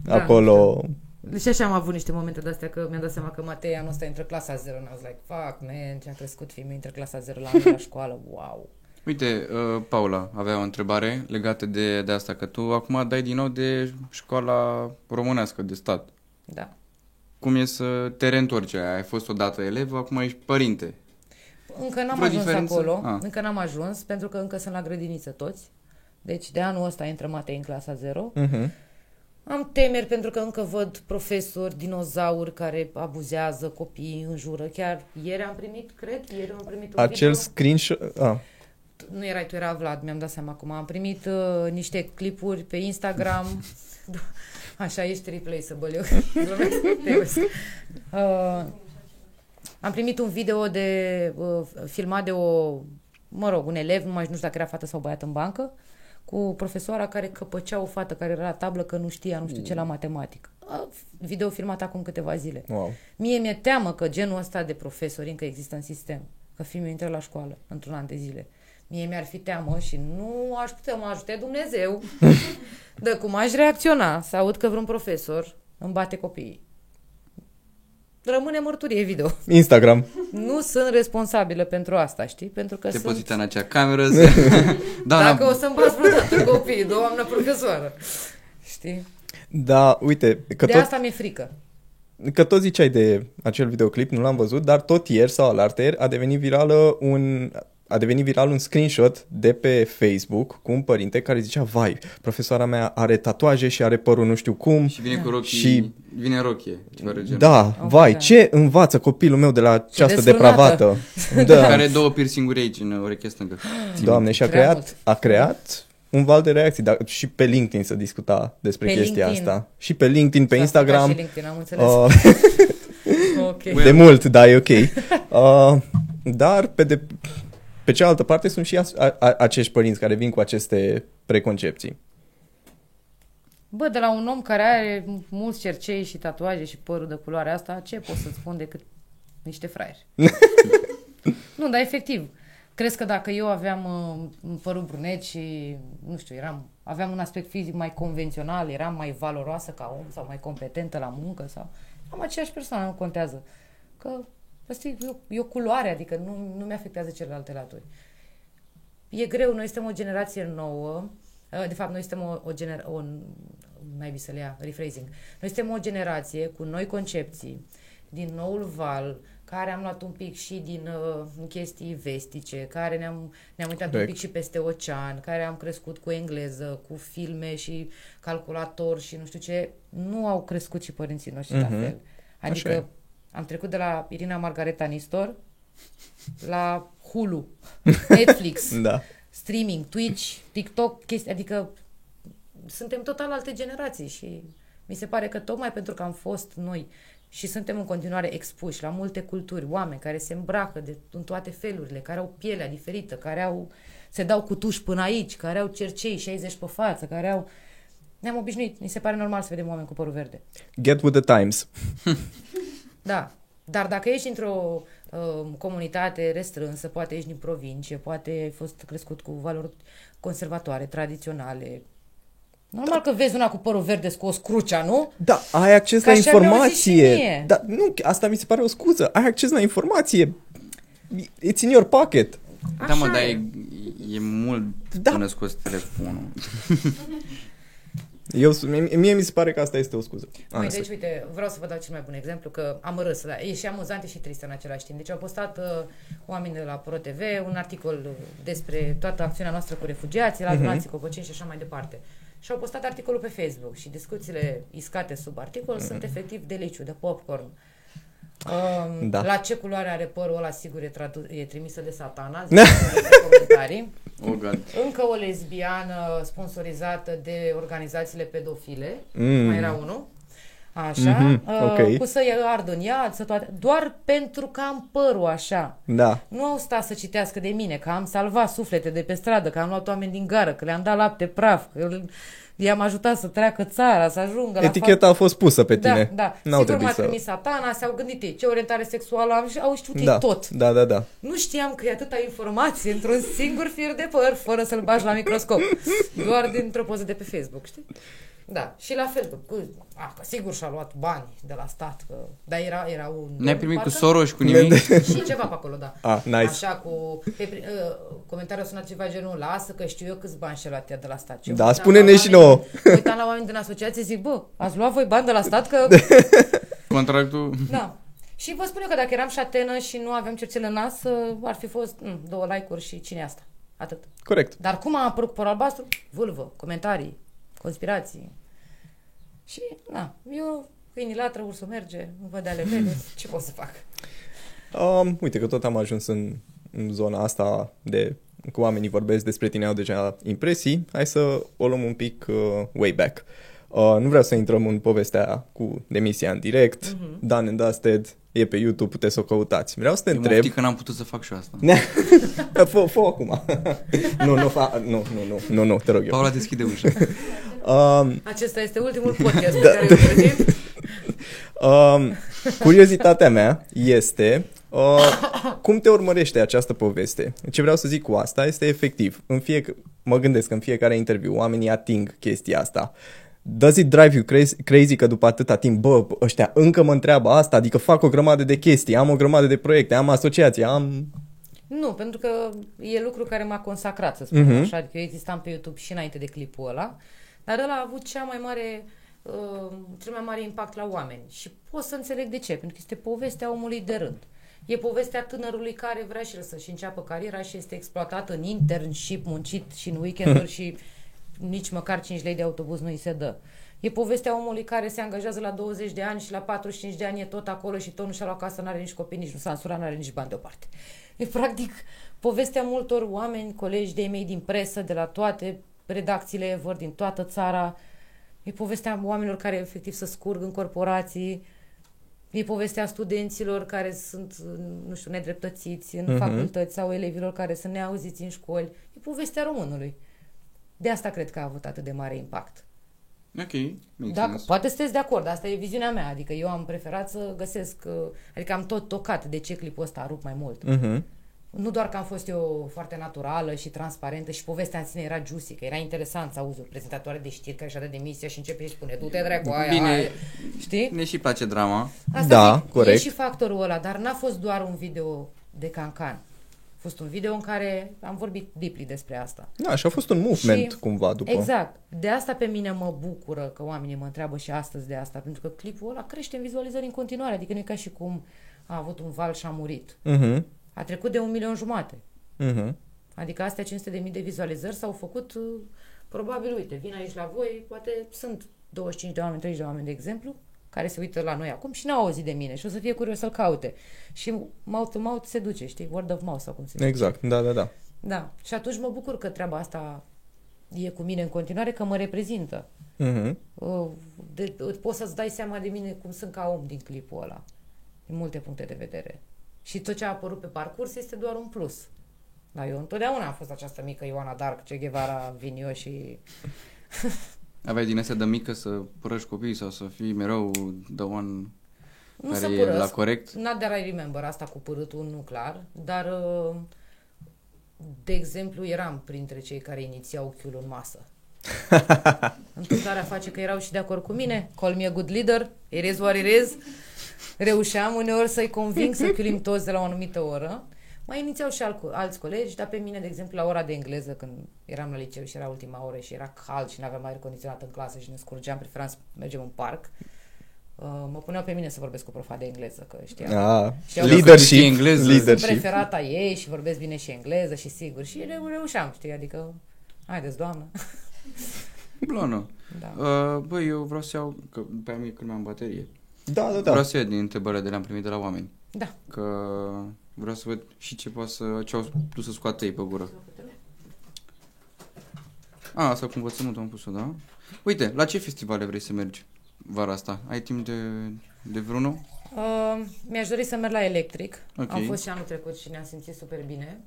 Da. Acolo... Deci așa am avut niște momente de-astea că mi-am dat seama că Matei anul ăsta intră clasa 0 and I was like, fuck, man, ce-a crescut fiul meu, intră clasa 0 la anul la școală, wow. Uite, uh, Paula avea o întrebare legată de, de asta, că tu acum dai din nou de școala românească de stat. Da. Cum e să te reîntorci? Ai fost odată elev, acum ești părinte. Încă n-am Vreo ajuns diferență? acolo, Ah. încă n-am ajuns, pentru că încă sunt la grădiniță toți. Deci de anul ăsta intră Matei în clasa 0. Uh-huh. Am temeri pentru că încă văd profesori dinozauri care abuzează copiii, înjură. Chiar ieri am primit, cred, ieri am primit un Acel video. screenshot... Ah. Nu erai tu, era Vlad, mi-am dat seama acum. Am primit uh, niște clipuri pe Instagram. Așa, ești replaceable, eu glumesc, te iubesc. uh, Am primit un video de uh, filmat de o, mă rog, un elev, nu mai nu știu dacă era fată sau băiat în bancă, cu profesoara care căpăcea o fată care era la tablă că nu știa nu știu ce la matematică. Uh, Video filmat acum câteva zile. Wow. Mie mi-e teamă că genul ăsta de profesori încă există în sistem. Că fiul meu intră la școală într-un an de zile. Mie mi-ar fi teamă și nu aș putea, mă ajute Dumnezeu. de cum aș reacționa să aud că vreun profesor îmi bate copiii. Rămâne mărturie video. Instagram. Nu sunt responsabilă pentru asta, știi? Pentru că Te sunt... poți uita în acea cameră să... da, Dacă na, o să-mi bați vreodată copiii, doamnă profesoară. Știi? Da, uite, că de tot, asta mi-e frică. că tot ziceai de acel videoclip, nu l-am văzut, dar tot ieri sau alaltăieri a devenit virală un a devenit viral un screenshot de pe Facebook cu un părinte care zicea, vai, profesoara mea are tatuaje și are părul nu știu cum. și vine cu rochii, Și- vine în rochie, ceva de genul. Da, Oh, vai, da. ce învață copilul meu de la această desfrânată. depravată? Da. Da, Care are două piercinguri aici, în ureche stângă. doamne, și a Prea creat, mult. a creat un val de reacții, dar și pe LinkedIn se discuta despre Pe chestia LinkedIn. asta. Și pe LinkedIn, pe S-a Instagram. stricat Și LinkedIn, am înțeles. Uh, ok. de mult, da, e ok. Uh, dar pe, de, pe cealaltă parte sunt și as, a, a, acești părinți care vin cu aceste preconcepții. Bă, de la un om care are mulți cercei și tatuaje și părul de culoarea asta, ce pot să-ți spun decât niște fraieri? nu, dar efectiv. Crezi că dacă eu aveam uh, părul brunet și, nu știu, eram, aveam un aspect fizic mai convențional, eram mai valoroasă ca om sau mai competentă la muncă sau... Am aceeași persoană, nu contează. Că asta e, o, e o culoare, adică nu, nu mi-afectează celelalte laturi. E greu, noi suntem o generație nouă, uh, de fapt, noi suntem o, o generație, o, mai bine să le ia, rephrasing. Noi suntem o generație cu noi concepții, din noul val, care am luat un pic și din uh, chestii vestice, care ne-am, ne-am uitat Corect. un pic și peste ocean, care am crescut cu engleză, cu filme și calculator și nu știu ce, nu au crescut și părinții noștri Mhm. la fel. Adică Așa e. am trecut de la Irina Margareta Nistor la Hulu, Netflix, Da. streaming, Twitch, TikTok, chestii, adică suntem total alte generații și mi se pare că tocmai pentru că am fost noi și suntem în continuare expuși la multe culturi, oameni care se îmbracă de, în toate felurile, care au pielea diferită, care au, se dau cu tuși până aici, care au cercei 60 pe față, care au... Ne-am obișnuit, ni se pare normal să vedem oameni cu părul verde. Get with the times. Da, dar dacă ești într-o uh, comunitate restrânsă, poate ești din provincie, poate ai fost crescut cu valori conservatoare, tradiționale. Normal că vezi una cu părul verde scos crucea, nu? Da, ai acces Ca la așa mi-au zis și informație. mie. Da, nu, asta mi se pare o scuză. Ai acces la informație. It's in your pocket. Da, mă, Așa dar e. e, e mult Da. până scos telefonul. Eu, mie, mie mi se pare că asta este o scuză. Măi, Asta. deci, uite, vreau să vă dau cel mai bun exemplu, că am râs, da, e și amuzant e și trist în același timp. Deci au postat uh, oameni de la ProTV un articol despre toată acțiunea noastră cu refugiații, la donații copăcini și așa mai departe. Și au postat articolul pe Facebook și discuțiile iscate sub articol sunt efectiv deliciu, de popcorn. Um, Da. La ce culoare are părul ăla, sigur, e, tradu- e trimisă de satana, zic în comentarii. Oh, God. Încă o lesbiană sponsorizată de organizațiile pedofile. Mm. Mai era unul. Așa. Mhm, uh, ok. Cu să ardă în iad, să toate. Doar pentru că am părul așa. Da. Nu au stat să citească de mine, că am salvat suflete de pe stradă, că am luat oameni din gară, că le-am dat lapte praf, că i-am ajutat să treacă țara, să ajungă la Eticheta a fost pusă pe Da, tine. da. N-au Sigur trebuit m-a să... trimis satana, s-au gândit ei ce orientare sexuală am și au știut ei Da, tot. da, da, da. Nu știam că e atâta informație într-un singur fir de păr, fără să-l bagi la microscop. Doar dintr-o poză de pe Facebook, știi? Da, și la fel, cu, a, că sigur și-a luat bani de la stat, că, dar era, era un... N-ai primit cu parcă- Soros, cu nimic? Și ceva pe acolo, da. Ah, nice. Așa cu... Pe, pri- uh, comentariul a sunat ceva genul, lasă că știu eu câți bani și-a luat ea de la stat. Și eu Da, mă uitam spune-ne la și oameni- nouă. mă Uitam la oameni din asociație, zic, bă, ați luat voi bani de la stat? Că Contractul... da. Și vă spun eu că dacă eram șatenă și nu aveam cercel în nas, uh, ar fi fost mm, două like-uri și cine e asta? Atât. Corect. Dar cum a apărut părul albastru? Vâlvă, comentarii, conspirații. Și, na, eu, câinii latră, ursul merge, nu văd de ale mele, ce pot să fac? Um, uite că tot am ajuns în, în zona asta de cu oamenii vorbesc despre tine, au deja impresii. Hai să o luăm un pic uh, way back. Uh, nu vreau să intrăm în povestea cu demisia în direct. Mm-hmm. Done and Dusted e pe YouTube, puteți să o căutați. Vreau să te Eu întreb... mă că n-am putut să fac și eu asta. fă, fă acum. nu, nu, fa... nu, nu, nu, nu, nu, te rog eu. Paula deschide ușa. Um, Acesta este ultimul podcast pe care îl prezint. Um, curiozitatea mea este uh, cum te urmărește această poveste. Ce vreau să zic cu asta este efectiv. În fie, mă gândesc că în fiecare interviu oamenii ating chestia asta. Does it drive you crazy, crazy că după atâta timp, bă, ăștia încă mă întreabă asta, adică fac o grămadă de chestii, am o grămadă de proiecte, am asociații, am... Nu, pentru că e lucru care m-a consacrat, să spun Mhm. așa. Adică eu existam pe YouTube și înainte de clipul ăla, dar ăla a avut cea mai mare, uh, cel mai mare impact la oameni. Și pot să înțeleg de ce, pentru că este povestea omului de rând. E povestea tânărului care vrea și el să-și înceapă cariera și este exploatat în internship, muncit și în weekenduri și nici măcar 5 lei de autobuz nu îi se dă. E povestea omului care se angajează la 20 de ani și la 45 de ani e tot acolo și tot nu și-a luat casă, n-are nici copii, nici nu s-a însurat, n-are nici bani deoparte. E practic povestea multor oameni, colegi de mei din presă, de la toate redacțiile Ever, din toată țara. E povestea oamenilor care efectiv să scurg în corporații. E povestea studenților care sunt, nu știu, nedreptățiți în Mhm. facultăți sau elevilor care sunt neauziți în școli. E povestea românului. De asta cred că a avut atât de mare impact. Ok, make Dacă, sense. poate sunteți de acord, asta e viziunea mea, adică eu am preferat să găsesc, uh, adică am tot tocat de ce clipul ăsta a rupt mai mult. Uh-huh. Nu doar că am fost eu foarte naturală și transparentă și povestea în sine era juicy, că era interesant să auzi o prezentatoare de știri care și-a dat demisia și începe și spune du-te dracu aia, Bine. aia. Știi? Ne și place drama. Asta Da, zic, corect. E și factorul ăla, dar n-a fost doar un video de cancan. A fost un video în care am vorbit deeply despre asta. Da, și a fost un movement Și- cumva după. Exact. De asta pe mine mă bucură că oamenii mă întreabă și astăzi de asta, pentru că clipul ăla crește în vizualizări în continuare, adică nu e ca și cum a avut un val și a murit. Uh-huh. A trecut de un milion jumate. Uh-huh. Adică astea 500 de mii de vizualizări s-au făcut, uh, probabil, uite, vin aici la voi, poate sunt 25 de oameni, 30 de oameni, de exemplu, care se uită la noi acum și n-au auzit de mine și o să fie curios să-l caute. Și mouth to mouth se duce, știi? Word of mouth sau cum se zice. Exact, da, da, da. Da. Și atunci mă bucur că treaba asta e cu mine în continuare, că mă reprezintă. Uh-huh. Uh, De, poți să-ți dai seama de mine cum sunt ca om din clipul ăla. Din multe puncte de vedere. Și tot ce a apărut pe parcurs este doar un plus. Dar eu întotdeauna am fost această mică Ioana Dark, Che Guevara, vin eu și... Aveai din astea de mică să părăși copiii sau să fii mereu the one Nu care să e părăsc. la corect? Not that I remember asta cu părâtul, nu clar, dar uh, de exemplu eram printre cei care inițiau chiul în masă. Întâmplarea face că erau și de acord cu mine. Call me a good leader, it is what it is. Reușeam uneori să-i conving să chiulim toți de la o anumită oră. Mai inițiau și al, alți colegi, dar pe mine, de exemplu, la ora de engleză, când eram la liceu și era ultima oră și era cald și nu aveam aer condiționat în clasă și ne scurgeam, preferam să mergem în parc, uh, mă puneau pe mine să vorbesc cu profa de engleză, că știam. Ah, Știau că leadership, știi engleză. Sunt leadership. preferata ei și vorbesc bine și engleză și sigur. Și reu- reușeam, știi, adică, haideți, doamnă. Blonă. Da. Uh, băi, eu vreau să iau, că pe mine când am baterie, Da, da, vreau da. să iau din întrebările de le-am primit de la oameni. Da. Că vreau să văd și ce poate să, ce au putut să scoată ei pe gură. A, asta cu învățământul am pus-o, da? Uite, la ce festivale vrei să mergi vara asta? Ai timp de, de vreunul? Uh, mi-aș dori să merg la Electric. Ok. Am fost și anul trecut și ne-am simțit super bine.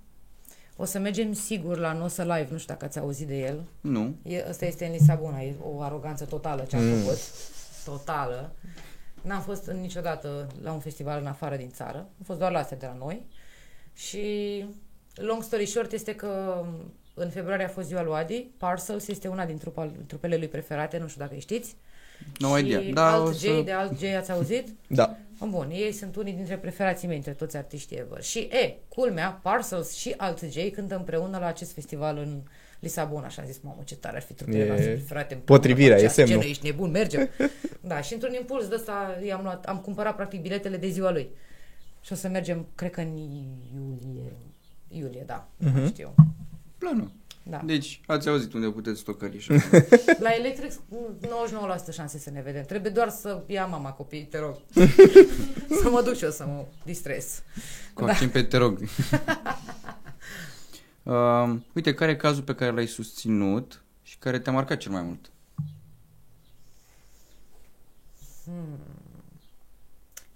O să mergem sigur la Nosa Live, nu știu dacă ați auzit de el. Nu. E, ăsta este în Lisabona, e o aroganță totală ce am Mm. făcut. Totală. N-am fost niciodată la un festival în afară din țară. Am fost doar la astea de la noi. Și long story short este că în februarie a fost ziua lui Adi. Parcels este una din trupa, trupele lui preferate, nu știu dacă îi știți. No și idea. Da, alt o J, să... de alt J ați auzit? Da. Bun, ei sunt unii dintre preferații mei între toți artiștii ever. Și, e, culmea, Parcels și alt J cântă împreună la acest festival în Lisabona și am zis, mamă, ce tare ar fi trupele E noastre preferate împreună potrivirea, pe e aceeași semnul. scenă, ești nebun, mergem. da, și într-un impuls de ăsta i-am luat, am cumpărat practic biletele de ziua lui. Și o să mergem, cred că în iulie, iulie, da, nu mai Mhm. știu. Planul. Da. Deci, ați auzit unde puteți stocări și La Electric, 99% șanse să ne vedem. Trebuie doar să ia mama copiii, te rog. să mă duc și eu să mă distrez. Coacim pe te rog. Uh, uite, care e cazul pe care l-ai susținut și care te-a marcat cel mai mult?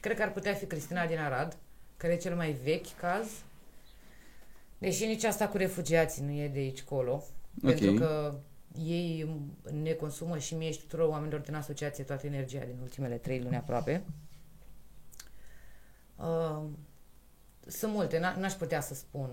Cred că ar putea fi Cristina din Arad, care e cel mai vechi caz. Deși nici asta cu refugiații nu e de aici colo. Ok. Pentru că ei ne consumă și mie și tuturor oamenilor din asociație toată energia din ultimele trei luni aproape. Uh, sunt multe, n- n-aș putea să spun.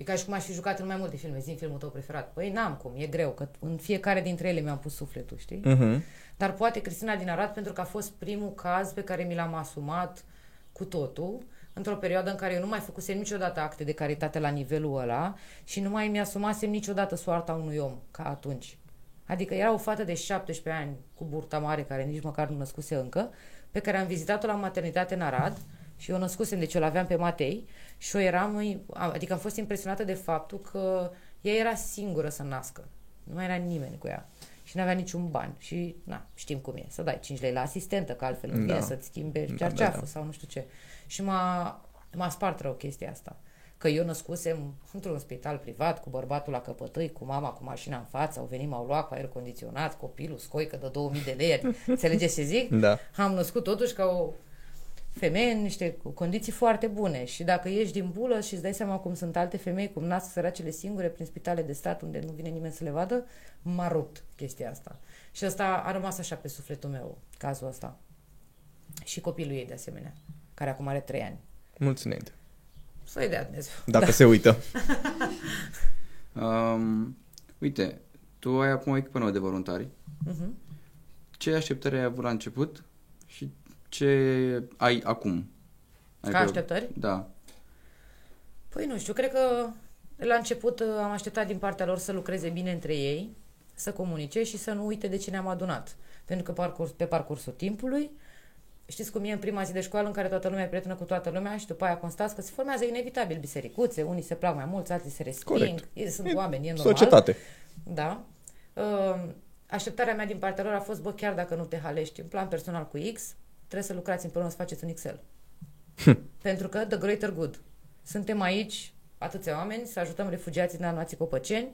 E ca și cum aș fi jucat în mai multe filme. Zi filmul tău preferat. Păi n-am cum, e greu, că în fiecare dintre ele mi-am pus sufletul, știi? Mhm. Dar poate Cristina din Arad pentru că a fost primul caz pe care mi l-am asumat cu totul într-o perioadă în care eu nu mai făcusem niciodată acte de caritate la nivelul ăla și nu mai mi-asumasem niciodată soarta unui om ca atunci. Adică era o fată de 17 ani cu burta mare care nici măcar nu născuse încă, pe care am vizitat-o la maternitate în Arad și eu născusem, deci eu l-aveam pe Matei și eu eram, adică am fost impresionată de faptul că ea era singură să nască. Nu mai era nimeni cu ea. Și nu avea niciun ban. Și, na, știm cum e. Să dai 5 lei la asistentă, că altfel nu Da. vine să-ți schimbe Da, cearceaful da, da. sau nu știu ce. Și m-a, m-a spart rău chestia asta. Că eu născusem într-un spital privat, cu bărbatul la căpătâi, cu mama cu mașina în față, au venit, m-au luat cu aer condiționat, copilul scoică de 2000 de lei. Înțelegeți ce zic? Da. Am născut totuși ca o femeie în niște condiții foarte bune și dacă ieși din bulă și îți dai seama cum sunt alte femei, cum nasc săracele singure prin spitale de stat unde nu vine nimeni să le vadă, m-a rupt chestia asta. Și asta a rămas așa pe sufletul meu, cazul ăsta. Și copilul ei de asemenea, care acum are 3 ani. Mulțumim. Să-i dea Dumnezeu. Dacă se uită. Um, uite, tu ai acum o echipă nouă de voluntari. Mhm. Ce așteptări ai avut la început și ce ai acum? Ca Adică- așteptări? Da. Păi nu știu, cred că la început uh, am așteptat din partea lor să lucreze bine între ei, să comunice și să nu uite de ce ne-am adunat. Pentru că parcurs, pe parcursul timpului, știți cum e în prima zi de școală în care toată lumea e prietenă cu toată lumea și după aia constați că se formează inevitabil bisericuțe, unii se plac mai mulți, alții se resping, Corect. ei sunt E oameni, e normal. Societate. Da. Uh, Așteptarea mea din partea lor a fost, bă, chiar dacă nu te halești în plan personal cu X, trebuie să lucrați împreună să faceți un Excel. Pentru că the greater good. Suntem aici, atâția oameni, să ajutăm refugiații neanuații copăceni.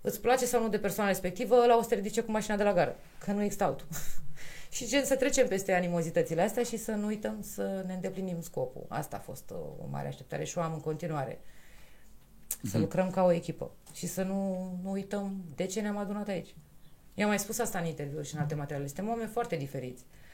Îți place sau nu de persoana respectivă, ăla o să te ridice cu mașina de la gară, că nu există altul. și gen să trecem peste animozitățile astea și să nu uităm să ne îndeplinim scopul. Asta a fost uh, o mare așteptare și o am în continuare. Să lucrăm ca o echipă și să nu, nu uităm de ce ne-am adunat aici. Eu am mai spus asta în interviuri și în alte materiale. Suntem oameni foarte diferiți. Uh,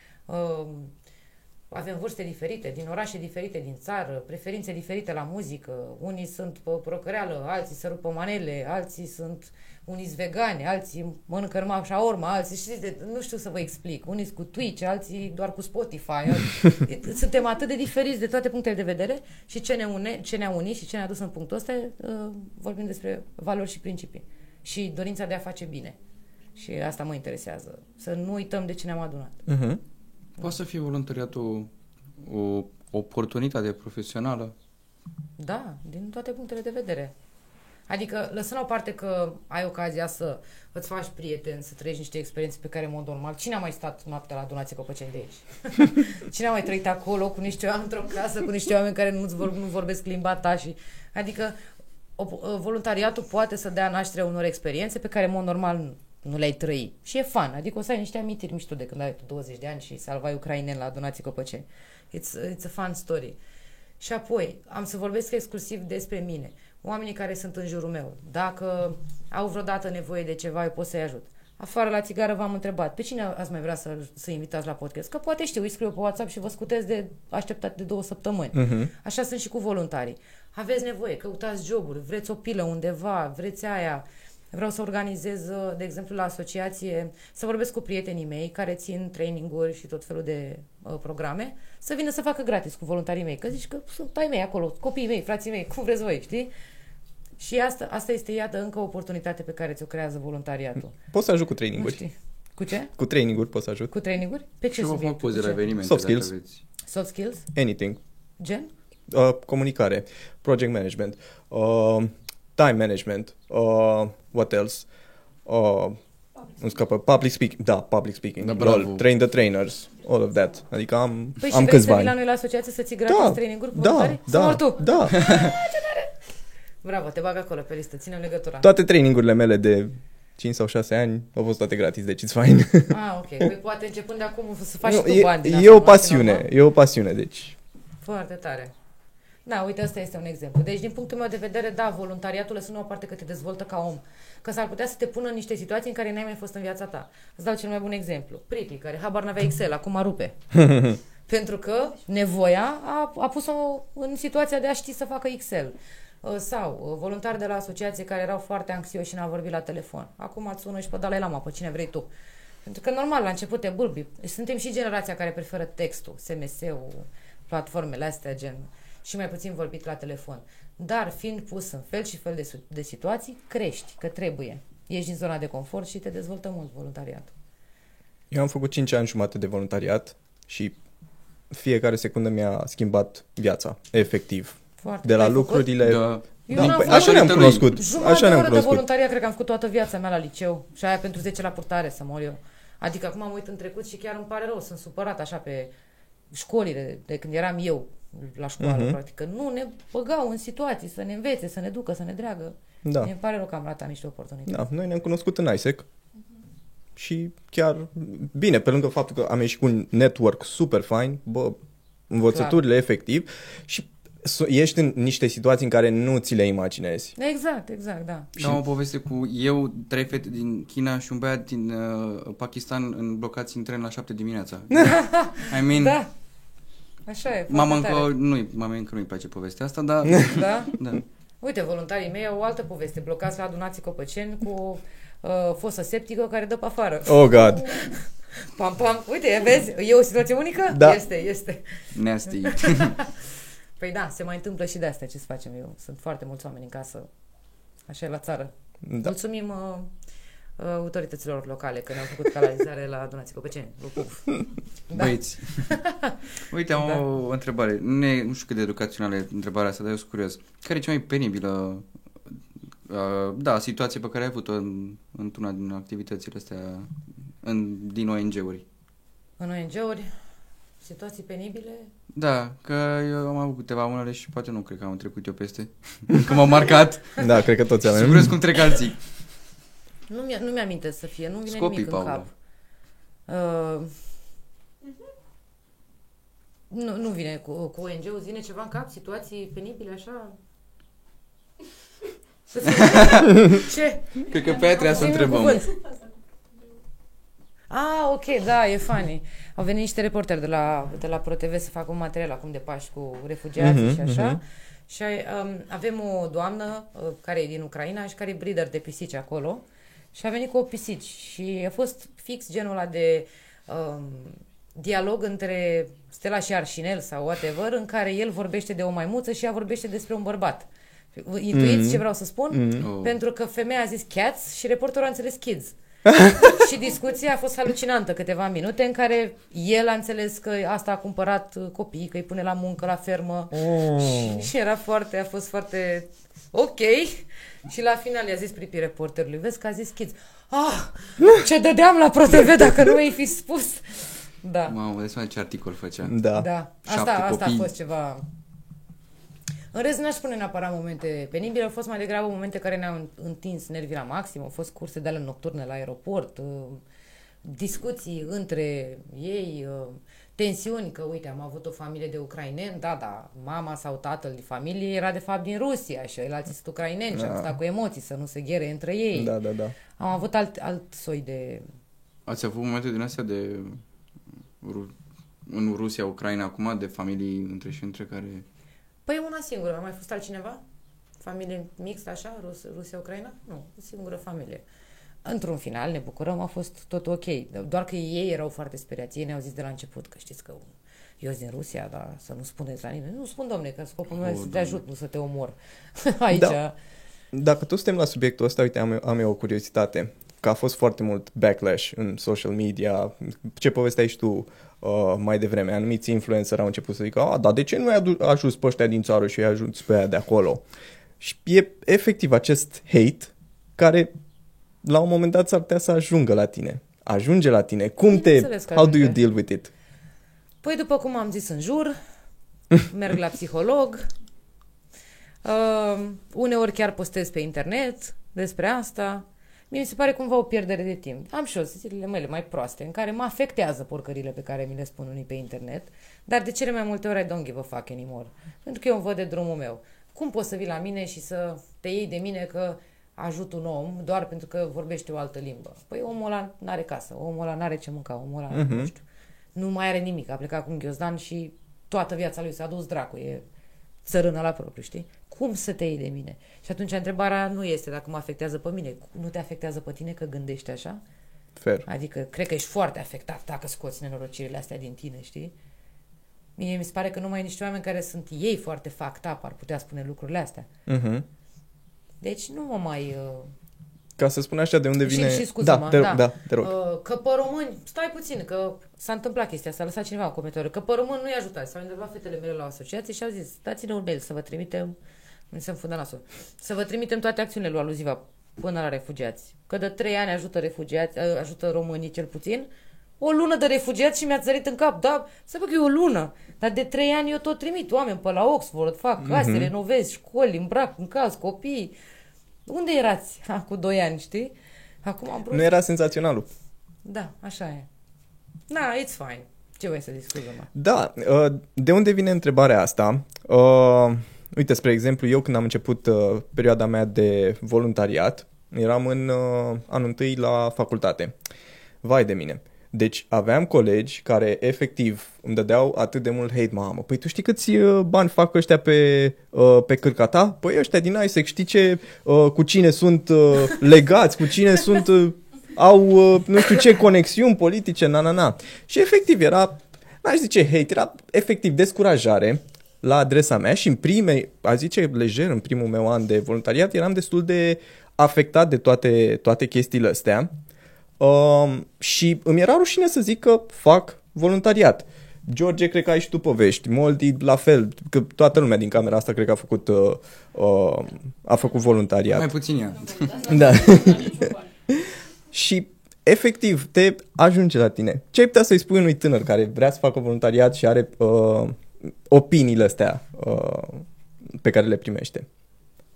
avem vârste diferite, din orașe diferite din țară, preferințe diferite la muzică. Unii sunt pe procreală, alții se rupă manele, alții sunt unii sunt vegani, alții mănâncă numai urma, alții știți, de, nu știu să vă explic. Unii sunt cu Twitch, alții doar cu Spotify. Alții, suntem atât de diferiți de toate punctele de vedere și ce ne une, ce ne-a unit și ce ne-a dus în punctul ăsta, uh, vorbim despre valori și principii și dorința de a face bine. Și asta mă interesează. Să nu uităm de ce ne-am adunat. Uh-huh. Poate să fie voluntariatul o oportunitate profesională? Da, din toate punctele de vedere. Adică, lăsând la o parte că ai ocazia să îți faci prieteni, să trăiești niște experiențe pe care, în mod normal, cine a mai stat noaptea la donație copăceni de aici? cine a mai trăit acolo cu niște oameni într-o casă, cu niște oameni care nu, vor, nu vorbesc limba ta și... Adică, o, voluntariatul poate să dea naștere unor experiențe pe care, în mod normal, nu le-ai trăi. Și e fan, adică o să ai niște amintiri mișto de când ai 20 de ani și salvai ucraineni la donații copăceni. It's, it's a fun story. Și apoi, am să vorbesc exclusiv despre mine. Oamenii care sunt în jurul meu. Dacă au vreodată nevoie de ceva, eu pot să-i ajut. Afară la țigară v-am întrebat, pe cine ați mai vrea să, să invitați la podcast? Că poate știu, îi scriu pe WhatsApp și vă scutez de așteptat de două săptămâni. Uh-huh. Așa sunt și cu voluntarii. Aveți nevoie, căutați joburi, vreți o pilă undeva, vreți aia, Vreau să organizez, uh, de exemplu, la asociație, să vorbesc cu prietenii mei care țin traininguri și tot felul de uh, programe, să vină să facă gratis cu voluntarii mei. Că zici că sunt ai mei acolo, copiii mei, frații mei, cum vreți voi, știi? Și asta, asta este, iată, încă o oportunitate pe care ți-o creează voluntariatul. Poți să ajut cu traininguri. Cu ce? Cu traininguri poți să ajut. Cu traininguri? Pe ce Și vă fac poze la evenimente. Soft skills. Aveți. Soft skills? Anything. Gen? Uh, comunicare, project management, uh, time management, uh, what else? Uh, nu scapă, public speaking, da, public speaking, Da, bravo. all, train the trainers, all of that. Adică am, Păi am și vrei câțiva să vii la ani. noi la asociație să ții gratis Da, traininguri cu da, voluntarii? Să da, mor tu! da. Bravo, te bag acolo pe listă, ținem legătura. Toate trainingurile mele de 5 sau 6 ani au fost toate gratis, deci it's fine. Ah, ok. Păi poate începând de acum să faci Nu, și tu e, bani din e asta, o mă, pasiune, normal. e o pasiune, deci. Foarte tare. Da, uite, ăsta este un exemplu. Deci, din punctul meu de vedere, da, voluntariatul lăsând o parte că te dezvoltă ca om. Că s-ar putea să te pună în niște situații în care n-ai mai fost în viața ta. Îți dau cel mai bun exemplu. Pripi, care habar n-avea Excel, acum rupe. Pentru că nevoia a, a pus-o în situația de a ști să facă Excel. Uh, Sau uh, voluntari de la asociație care erau foarte anxioși și n-au vorbit la telefon. Acum îți sună și pe Dalai Lama, pe cine vrei tu. Pentru că normal, la început te bâlbi. Suntem și generația care preferă textul, SMS-ul, platformele astea, gen și mai puțin vorbit la telefon. Dar fiind pus în fel și fel de, su- de situații, crești, că trebuie. Ieși din zona de confort și te dezvoltă mult voluntariatul. Eu am făcut 5 ani jumate de voluntariat și fiecare secundă mi-a schimbat viața, efectiv. Foarte. De la Ai făcut? lucrurile... Da. Eu Da, n-am păi, făcut așa ne-am datorită lui. cunoscut. Jumătate Așa de ne-am oră de cunoscut. voluntariat cred că am făcut toată viața mea la liceu și aia pentru 10 la purtare să mor eu. Adică acum am uit în trecut și chiar îmi pare rău, sunt supărat așa pe școlile de când eram eu la școală, Mhm. uh-huh. practic, că nu ne băgau în situații să ne învețe, să ne ducă, să ne dreagă. Da. Mi pare rău că am ratat niște oportunități. Da, noi ne-am cunoscut în ISEC și chiar bine, pe lângă faptul că am ieșit cu un network super fain, bă, învățăturile efectiv și s- ești în niște situații în care nu ți le imaginezi. Exact, exact, da. Și am o poveste cu eu, trei fete din China și un băiat din uh, Pakistan în blocați în tren la 7 dimineața. I mean, Da. Așa e. mama foarte încă, tare. nu mama încă nu-i place povestea asta, dar Da? da. Uite, voluntarii mei au o altă poveste. Blocați la adunații copăceni cu uh, fosă septică care dă pe afară. Oh, God! Pam, pam. Uite, vezi? E o situație unică? Da. Este, este. nasty. Păi da, se mai întâmplă și de astea ce să facem eu. Sunt foarte mulți oameni în casă. Așa e la țară. Da. Da. Mulțumim uh, uh, autorităților locale că ne-au făcut canalizare la adunații copăceni. Vă pup. Da. Băieți. Uite, am Da. o întrebare. Nu, e, nu știu cât de educațională e întrebarea asta, dar eu sunt curios. Care e cea mai penibilă uh, da, situație pe care ai avut-o în, într-una din activitățile astea în, din ONG-uri? În ONG-uri, situații penibile, Da, că eu am avut câteva unele și poate nu cred că am trecut eu peste. că m-au marcat. Da, cred că toți și avem. curios cum trec alții. Nu mi nu mi-aminte să fie, nu vine Scopii, nimic în Paula. cap. Uh, nu, nu vine cu, cu ONG-ul, îți vine ceva în cap, situații penibile așa? Să fie- Ce? Cred că pe aia trebuia să Zi-mi un întrebăm. cuvânt. Ah, ok, da, e funny. Au venit niște reporteri de la, de la ProTV să facă un material acum de Paști cu refugiații Mhm, și așa. mhm. Și um, avem o doamnă uh, care e din Ucraina și care e breeder de pisici acolo. Și a venit cu o pisici și a fost fix genul ăla de um, dialog între Stella și Arșinel sau whatever, în care el vorbește de o maimuță și ea vorbește despre un bărbat. Intuiți Mhm. ce vreau să spun? Mhm. Oh. Pentru că femeia a zis cats și reporterul a înțeles kids. și discuția a fost halucinantă câteva minute în care el a înțeles că asta a cumpărat uh, copii, că îi pune la muncă, la fermă. Oh. Și, și era foarte, a fost foarte ok. Și la final i-a zis pripi reporterului, vezi că a zis kids. Ah, ce dădeam la ProTV dacă nu mi-ai fi spus. Da. Mamă, de seama ce articol făcea. Da. Da, Șapte asta, asta a copii. fost ceva... În rest, n-aș spune neapărat momente penibile, au fost mai degrabă momente care ne-au întins nervii la maxim, au fost curse de alea nocturne la aeroport, uh, discuții între ei, uh, tensiuni, că uite, am avut o familie de ucraineni, da, da, mama sau tatăl de familie era de fapt din Rusia și alții sunt ucraineni și am Da. stat cu emoții să nu se ghere între ei. Da, da, da. Am avut alt, alt soi de... Ați avut momente din astea de Ru- în Rusia, Ucraina acum, de familii între și între care... Păi una singură, a mai fost altcineva? Familie mixtă așa, Rus, Rusia-Ucraina? Nu, o singură familie. Într-un final ne bucurăm, a fost tot ok. Doar că ei erau foarte speriați. Ei ne-au zis de la început că știți că eu sunt din Rusia, dar să nu spuneți la nimeni. Nu spun, domne, că scopul meu O, este să te Doamne. ajut, nu să te omor. Aici. Da. Dacă tot suntem la subiectul ăsta, uite, am, am eu o curiozitate. Că a fost foarte mult backlash în social media. Ce povesteai și tu uh, mai devreme? Anumiți influencer au început să zică, a, dar de ce nu i-ai adu- ajuns pe ăștia din țară și i-ai ajuns pe aia de acolo? Și e efectiv acest hate care la un moment dat s-ar putea să ajungă la tine. Ajunge la tine. Cum te... Bineînțeles că How do you ajunge. deal with it? Păi după cum am zis în jur, merg la psiholog, uh, uneori chiar postez pe internet despre asta. Mie mi se pare cumva o pierdere de timp. Am și eu zilele mele mai proaste, în care mă afectează porcările pe care mi le spun unii pe internet, dar de cele mai multe ori I don't give a fuck anymore. Pentru că eu îmi văd de drumul meu. Cum poți să vii la mine și să te iei de mine că ajut un om doar pentru că vorbește o altă limbă? Păi omul ăla n-are casă, omul ăla n-are ce mânca, omul ăla, Mhm. nu știu, nu mai are nimic, a plecat cu un ghiozdan și toată viața lui s-a dus dracu, e țărână la propriu, știi? Cum să te iei de mine? Și atunci întrebarea nu este dacă mă afectează pe mine, nu te afectează pe tine că gândești așa? Fair. Adică, cred că ești foarte afectat dacă scoți nenorocirile astea din tine, știi? Mie mi se pare că numai niște oameni care sunt ei foarte fucked up ar putea spune lucrurile astea. Mhm. Deci nu mă mai... Uh, Ca să spun așa de unde vine... Și, și scuză-mă, da, te, da. da, te rog. Uh, că pe români, stai puțin, că s-a întâmplat chestia asta, a lăsat cineva în comentariu, că pe români nu-i ajutați. S-au întrebat fetele mele la o asociație și au zis, dați-ne un mail să vă trimitem, nu se înfundă nasul, să vă trimitem toate acțiunile lui aluziva până la refugiați. Că de trei ani ajută refugiați, uh, ajută românii cel puțin, o lună de refugiați și mi-a țărit în cap, da, să că e o lună, dar de trei ani eu tot trimit oameni pe la Oxford, fac case, Mhm. renovez școli, îmbrac în caz, copii. Unde erați ha, cu doi ani, știi? Acum am brusc. Nu era senzaționalul. Da, așa e. Da, it's fine. Ce vrei să discuți, mă? Da, uh, de unde vine întrebarea asta? Uh, Uite, spre exemplu, eu când am început uh, perioada mea de voluntariat, eram în uh, anul întâi la facultate. Vai de mine. Deci aveam colegi care efectiv îmi dădeau atât de mult hate, mamă. Păi tu știi câți uh, bani fac ăștia pe, uh, pe cârca ta? Păi ăștia din ISEC, știi ce, uh, cu cine sunt uh, legați, cu cine sunt, uh, au uh, nu știu ce conexiuni politice, na, na, na. Și efectiv era, n-aș zice hate, era efectiv descurajare la adresa mea și în prime, a zice lejer, în primul meu an de voluntariat, eram destul de afectat de toate, toate chestiile astea. Um, și îmi era rușine să zic că fac voluntariat. George, cred că ai și tu povești. Moldi, la fel, că toată lumea din camera asta cred că a făcut, uh, uh, a făcut voluntariat. Mai puțin ea. Da. și efectiv te ajunge la tine. Ce ai putea să-i spui unui tânăr care vrea să facă voluntariat și are uh, opiniile astea uh, pe care le primește?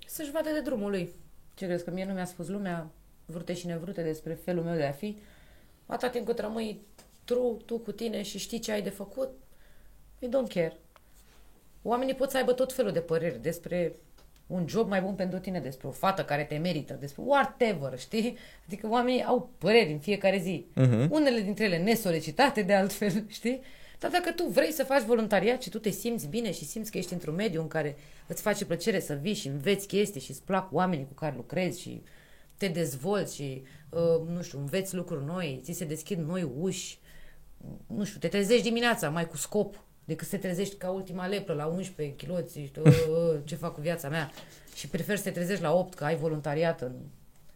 Să-și vadă de drumul lui. Ce crezi, că mie nu mi-a spus lumea vrute și nevrute despre felul meu de a fi? Atâta timp cât rămâi true, tu cu tine și știi ce ai de făcut, I don't care. Oamenii pot să aibă tot felul de păreri despre un job mai bun pentru tine, despre o fată care te merită, despre whatever, știi? Adică oamenii au păreri în fiecare zi. Mhm. Unele dintre ele nesolicitate de altfel, știi? Dar dacă tu vrei să faci voluntariat și tu te simți bine și simți că ești într-un mediu în care îți face plăcere să vii și înveți chestii și îți plac oamenii cu care lucrezi și te dezvolți și, uh, nu știu, înveți lucruri noi, ți se deschid noi uși, nu știu, te trezești dimineața mai cu scop decât să te trezești ca ultima lepră la 11 kiloți, și, uh, uh, ce fac cu viața mea și preferi să te trezești la 8 că ai voluntariat în,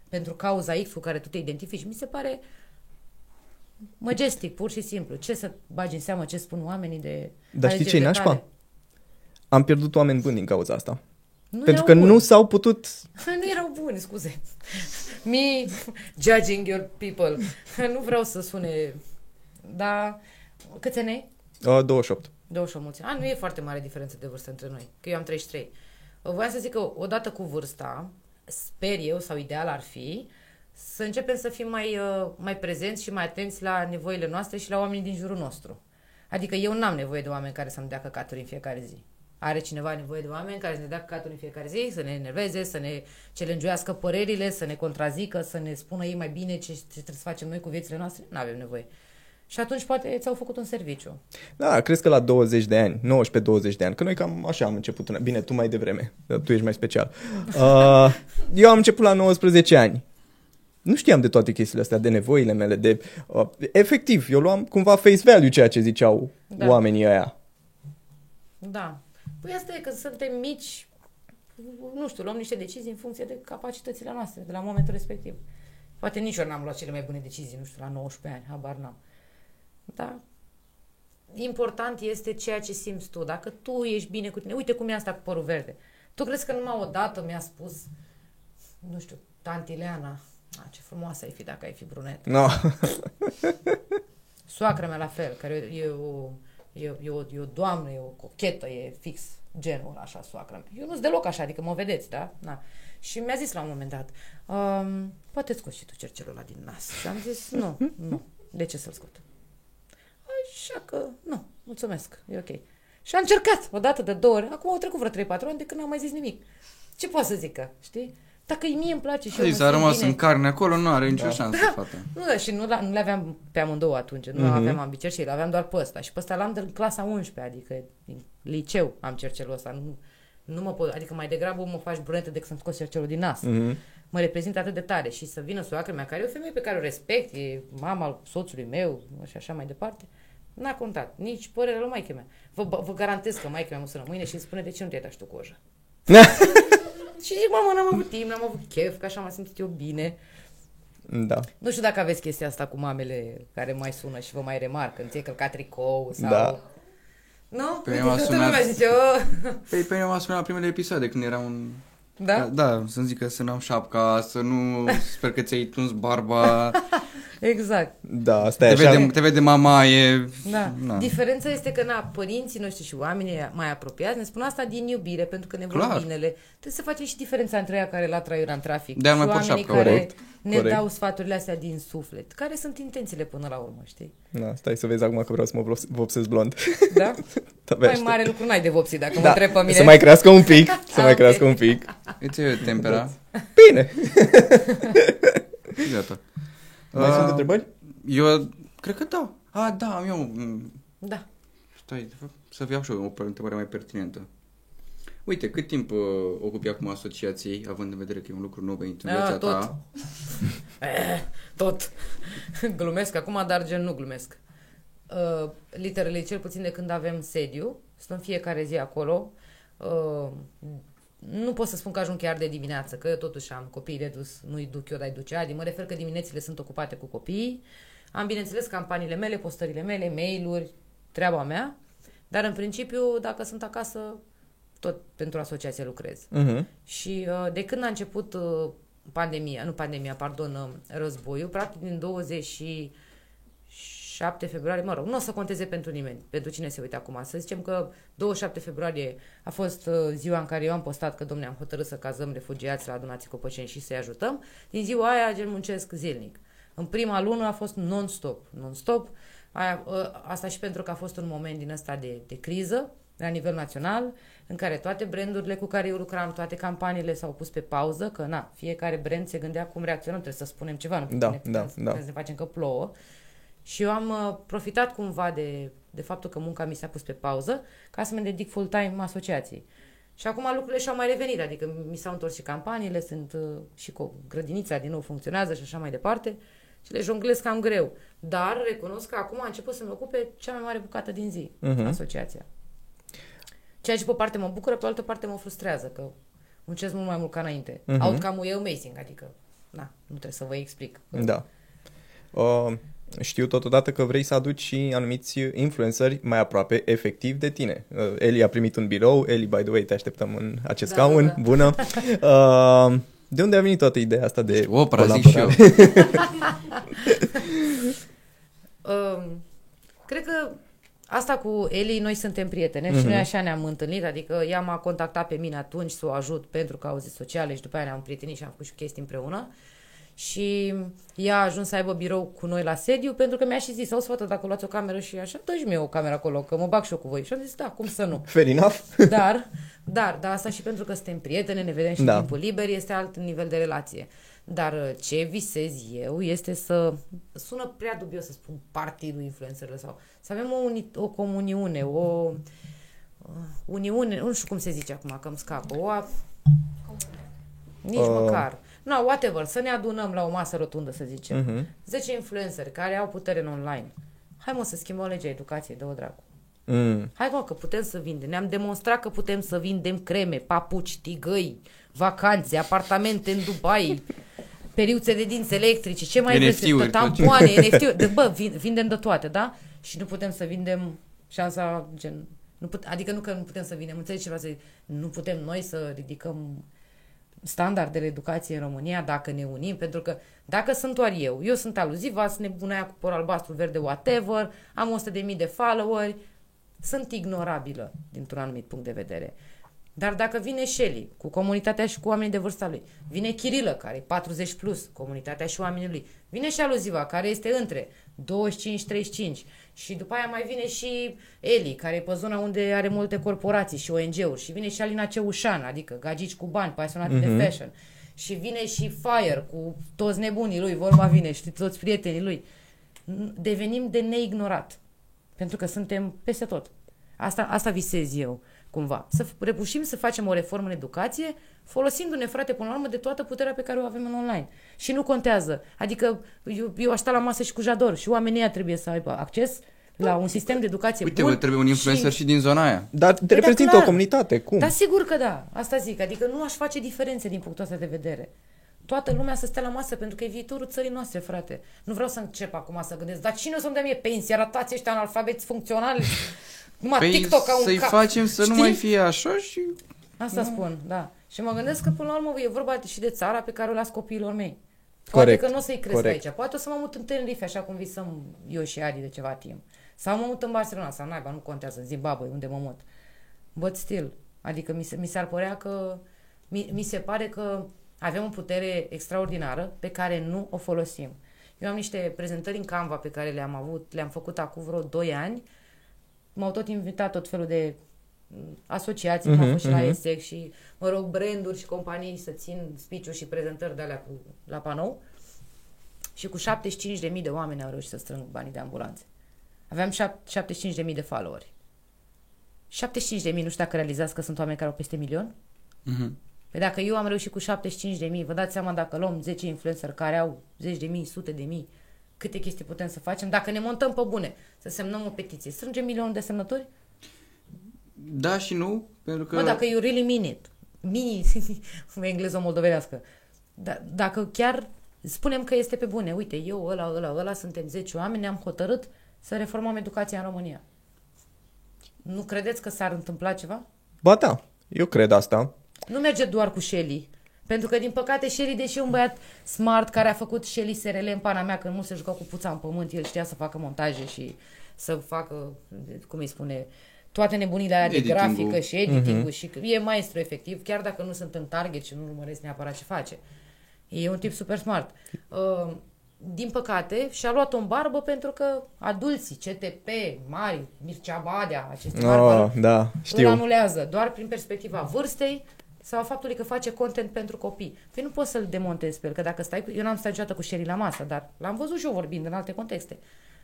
pentru cauza X cu care tu te identifici. Mi se pare majestic, pur și simplu. Ce să bagi în seamă ce spun oamenii de Dar știi ce-i alegerile nașpa? tale? Am pierdut oameni buni din cauza asta. Nu Pentru erau că buni. nu s-au putut... Nu erau buni, scuze. Me judging your people. nu vreau să sune... Dar câți ani ai? Uh, 28. 28 mulți. A, nu e foarte mare diferență de vârstă între noi, că eu am 33. Voiam să zic că odată cu vârsta, sper eu, sau ideal ar fi, să începem să fim mai, uh, mai prezenți și mai atenți la nevoile noastre și la oamenii din jurul nostru. Adică eu n-am nevoie de oameni care să-mi dea căcaturi în fiecare zi. Are cineva nevoie de oameni care să ne dea căcaturi în fiecare zi, să ne enerveze, să ne celenjuiască părerile, să ne contrazică, să ne spună ei mai bine ce, ce trebuie să facem noi cu viețile noastre? Nu avem nevoie. Și atunci poate ți-au făcut un serviciu. Da, crezi că la 20 de ani, 19-20 de ani, că noi cam așa am început, bine, tu mai devreme, dar tu ești mai special. Uh, eu am început la 19 ani. Nu știam de toate chestiile astea, de nevoile mele, de... Uh, efectiv, eu luam cumva face value ceea ce ziceau Da. da. oamenii ăia. Da. Păi asta e că suntem mici, nu știu, luăm niște decizii în funcție de capacitățile noastre, de la momentul respectiv. Poate nici eu n-am luat cele mai bune decizii, nu știu, la 19 ani, habar n-am. Da. Important este ceea ce simți tu. Dacă tu ești bine cu tine, uite cum e asta cu părul verde. Tu crezi că numai odată mi-a spus, nu știu, tanti Leana, a, ce frumoasă ai fi dacă ai fi brunet. No. Soacra mea la fel, care e o, e, e, o, e o doamnă, e o cochetă, e fix genul așa soacra mea. Eu nu sunt deloc așa, adică mă vedeți, da? Na. Și mi-a zis la un moment dat, um, poate scoți și tu cercelul ăla din nas. Și am zis, nu, nu, de ce să-l scot? Așa că, nu, mulțumesc, e ok. Și a încercat, o dată, de două ori, acum au trecut vreo 3-4 ani de când n-am mai zis nimic. Ce poate să zică, știi? Dacă mie îmi place și eu Zis, mă a simt rămas bine, în carne acolo, nu are nicio șansă, fata. nu, da, și nu, la- nu le aveam pe amândouă atunci, nu Mhm. aveam ambicercei, le aveam doar pe ăsta. Și pe ăsta l-am din clasa 11, adică din liceu am cercelul ăsta. Nu, nu mă pot, adică mai degrabă mă faci brunetă decât să-mi scos cercelul din nas. Mhm. Mă reprezintă atât de tare și să vină soacră mea, care e o femeie pe care o respect, e mama soțului meu și așa mai departe. N-a contat, nici părerea lui maică mea. Vă, vă garantez că maică mea mă sună mâine și îmi spune de ce nu te-ai dat și tu coja. și zic, mamă, n-am avut timp, n-am avut chef, că așa m-am simțit eu bine. da. Nu știu dacă aveți chestia asta cu mamele care mai sună și vă mai remarcă, ți-ai călcat tricou sau... Da. Nu? Pe Uite, mine m-a toată sunat- lumea zice, oh. Păi pe mine m-a sunat la primele episoade când era un... Da? Da, să-mi zică să n-am șapca, să nu... Sper că ți-ai tuns barba, Exact. Da, asta e te așa. vede, te vede mama, e... Da. Na. Diferența este că, na, părinții noștri și oamenii mai apropiați ne spun asta din iubire, pentru că ne vor Clar. binele. Trebuie să facem și diferența între ea care la traiura în trafic De-aia și mai port oamenii șapcă, care corect, ne corect. dau sfaturile astea din suflet. Care sunt intențiile până la urmă, știi? Da, stai să vezi acum că vreau să mă vopse- vopsesc blond. Da? Abia mai aștept. mare lucru n-ai de vopsi dacă mă da, întreb pe mine. Să mai crească un pic, să Ah, mai ok. crească un pic. Îți e tempera. Bine. Și gata. Mai Ah, sunt întrebări? Eu cred că da. Ah, da, am eu. mm, Da. Stai, de fapt, să iau și eu o întrebare mai pertinentă. Uite, cât timp uh, ocupi acum asociației, având în vedere că e un lucru nou venit în Ah, viața tot. ta? Eh, tot. glumesc acum, dar gen nu glumesc. Uh, literele, cel puțin de când avem sediu, stăm fiecare zi acolo. Uh, nu pot să spun că ajung chiar de dimineață, că totuși am copiii de dus, nu-i duc eu, dar îi duce Adi. Mă refer că diminețile sunt ocupate cu copiii. Am, bineînțeles, campaniile mele, postările mele, mail-uri, treaba mea. Dar, în principiu, dacă sunt acasă, tot pentru asociație lucrez. Mhm. Și uh, de când a început uh, pandemia, nu pandemia, pardon, uh, războiul, practic din 27 februarie, mă rog, nu o să conteze pentru nimeni, pentru cine se uită acum. Să zicem că 27 februarie a fost uh, ziua în care eu am postat că, domne, am hotărât să cazăm refugiați la adunații copăceni și să-i ajutăm. Din ziua aia, gen, muncesc zilnic. În prima lună a fost non-stop, non-stop. Aia, uh, asta și pentru că a fost un moment din ăsta de, de criză, la nivel național, în care toate brandurile cu care eu lucram, toate campaniile s-au pus pe pauză, că na, fiecare brand se gândea cum reacționăm, trebuie să spunem ceva, nu Da, putem da, putem da. să ne facem că plouă. Și eu am uh, profitat cumva de, de faptul că munca mi s-a pus pe pauză ca să mă dedic full-time asociației. Și acum lucrurile și-au mai revenit, adică mi s-au întors și campaniile, sunt uh, și cu grădinița din nou funcționează și așa mai departe și le jonglez cam greu. Dar recunosc că acum a început să-mi ocupe cea mai mare bucată din zi, Mhm. asociația. Ceea ce pe o parte mă bucură, pe o altă parte mă frustrează, că muncesc mult mai mult ca înainte. Mhm. Mm-hmm. Outcome-ul e amazing, adică, na, nu trebuie să vă explic. Da. Uh, știu totodată că vrei să aduci și anumiți influenceri mai aproape efectiv de tine. Uh, Eli a primit un birou. Eli, by the way, te așteptăm în acest Da, scaun. da, da. Bună. Uh, de unde a venit toată ideea asta de Opera, zic și eu. Um, cred că asta cu Eli, noi suntem prietene mm-hmm. și noi așa ne-am întâlnit, adică ea m-a contactat pe mine atunci să o ajut pentru cauze sociale și după aia ne-am prietenit și am făcut și chestii împreună. Și ea a ajuns să aibă birou cu noi la sediu pentru că mi-a și zis, auzi fată, dacă luați o cameră și așa, dă și mie o cameră acolo, că mă bag și eu cu voi. Și am zis, da, cum să nu. Fair enough. Dar, dar, dar asta și pentru că suntem prietene, ne vedem și Da. în timpul liber, este alt nivel de relație. Dar uh, ce visez eu este să, sună prea dubios să spun partidul influencerilor sau să avem o, uni, o comuniune, o uh, uniune, nu știu cum se zice acum, că îmi scapă, o a, nici Uh. uh. Măcar. No, whatever, să ne adunăm la o masă rotundă, să zicem. Mhm. 10 influenceri care au putere în online. Hai mă să schimbăm legea educației, dă-o dracu. Mm. Hai mă, că putem să vindem. Ne-am demonstrat că putem să vindem creme, papuci, tigăi, vacanțe, apartamente în Dubai, periuțe de dinți electrice, ce mai NFT-uri, vreți? Tampoane, NFT-uri. De, bă, vin- vindem de toate, da? Și nu putem să vindem șansa, gen... Nu put, adică nu că nu putem să vindem, înțelegi ce vreau să zic? Nu putem noi să ridicăm standardele educației în România dacă ne unim, pentru că dacă sunt doar eu, eu sunt aluziv, ați nebuna aia cu păr albastru, verde, whatever, am 100.000 de followeri, sunt ignorabilă dintr-un anumit punct de vedere. Dar dacă vine Shelly cu comunitatea și cu oamenii de vârsta lui, vine Chirilă, care e 40 plus, comunitatea și oamenii lui, vine și Aluziva, care este între 25-35 și după aia mai vine și Eli, care e pe zona unde are multe corporații și ONG-uri și vine și Alina Ceușan, adică gagici cu bani, pasionați mm-hmm. de fashion și vine și Fire cu toți nebunii lui, vorba vine, știi, toți prietenii lui. N- Devenim de neignorat. Pentru că suntem peste tot. Asta, asta visez eu, cumva. Să f- reușim să facem o reformă în educație, folosindu-ne, frate, până la urmă, de toată puterea pe care o avem în online. Și nu contează. Adică eu, eu aș sta la masă și cu Jador și oamenii ăia trebuie să aibă acces la un sistem de educație Uite, bun. vă trebuie un influencer și, din zona aia. Dar te Păi da, reprezintă clar. o comunitate. Cum? Da, sigur că da. Asta zic. Adică nu aș face diferențe din punctul ăsta de vedere. Toată lumea să stea la masă pentru că e viitorul țării noastre, frate. Nu vreau să încep acum să gândesc, dar cine o să-mi dea mie pensie? Arătați ăștia analfabeți funcționali. Numai Păi TikTok au un să-i cap. facem să nu Știi? mai fie așa și... Asta spun, da. Și mă gândesc că până la urmă e vorba și de țara pe care o las copiilor mei. Poate Corect, că nu o să-i cresc corect. aici. Poate o să mă mut în Tenerife, așa cum visăm eu și Adi de ceva timp. Sau mă mut în Barcelona, sau naiba, nu contează, în Zimbabwe, unde mă mut. But still. Adică mi, se, mi s-ar părea că... Mi, mi se pare că avem o putere extraordinară pe care nu o folosim. Eu am niște prezentări în Canva pe care le-am avut, le-am făcut acum vreo 2 ani. M-au tot invitat tot felul de mm, asociații, uh-huh, am fost și la mhm. ESEC și, mă rog, branduri și companii să țin speech și prezentări de alea cu, la panou. Și cu 75.000 de oameni au reușit să strâng banii de ambulanțe. Aveam șap- 75.000 de followeri. 75.000, nu știu dacă realizați că sunt oameni care au peste milion? Mhm. Păi dacă eu am reușit cu 75.000, vă dați seama dacă luăm 10 influencer care au zeci de mii, sute de mii, câte chestii putem să facem? Dacă ne montăm pe bune, să semnăm o petiție, strângem milionul de semnători? Da și nu, pentru că... Că... Bă, dacă you really mean it, mini, în engleză moldovenească, da, dacă chiar spunem că este pe bune, uite, eu, ăla, ăla, ăla, suntem 10 oameni, ne-am hotărât să reformăm educația în România. Nu credeți că s-ar întâmpla ceva? Ba da, eu cred asta. Nu merge doar cu Shelly. Pentru că, din păcate, Shelly, deși e un băiat smart care a făcut Shelly SRL în pana mea, când nu se juca cu puța în pământ, el știa să facă montaje și să facă, cum îi spune, toate nebunile alea de Editing-ul. grafică și editing-ul și că e maestru efectiv, chiar dacă nu sunt în target și nu urmăresc neapărat ce face. E un tip super smart. Uh, din păcate, și-a luat-o în barbă pentru că adulții, CTP, mari, Mircea Badea, aceste mari Oh, valori, da, îl știu. anulează doar prin perspectiva vârstei sau a faptului că face content pentru copii. Păi nu poți să-l demontezi pe el, că dacă stai cu... Eu n-am stat niciodată cu Sherry la masă, dar l-am văzut și eu vorbind în alte contexte.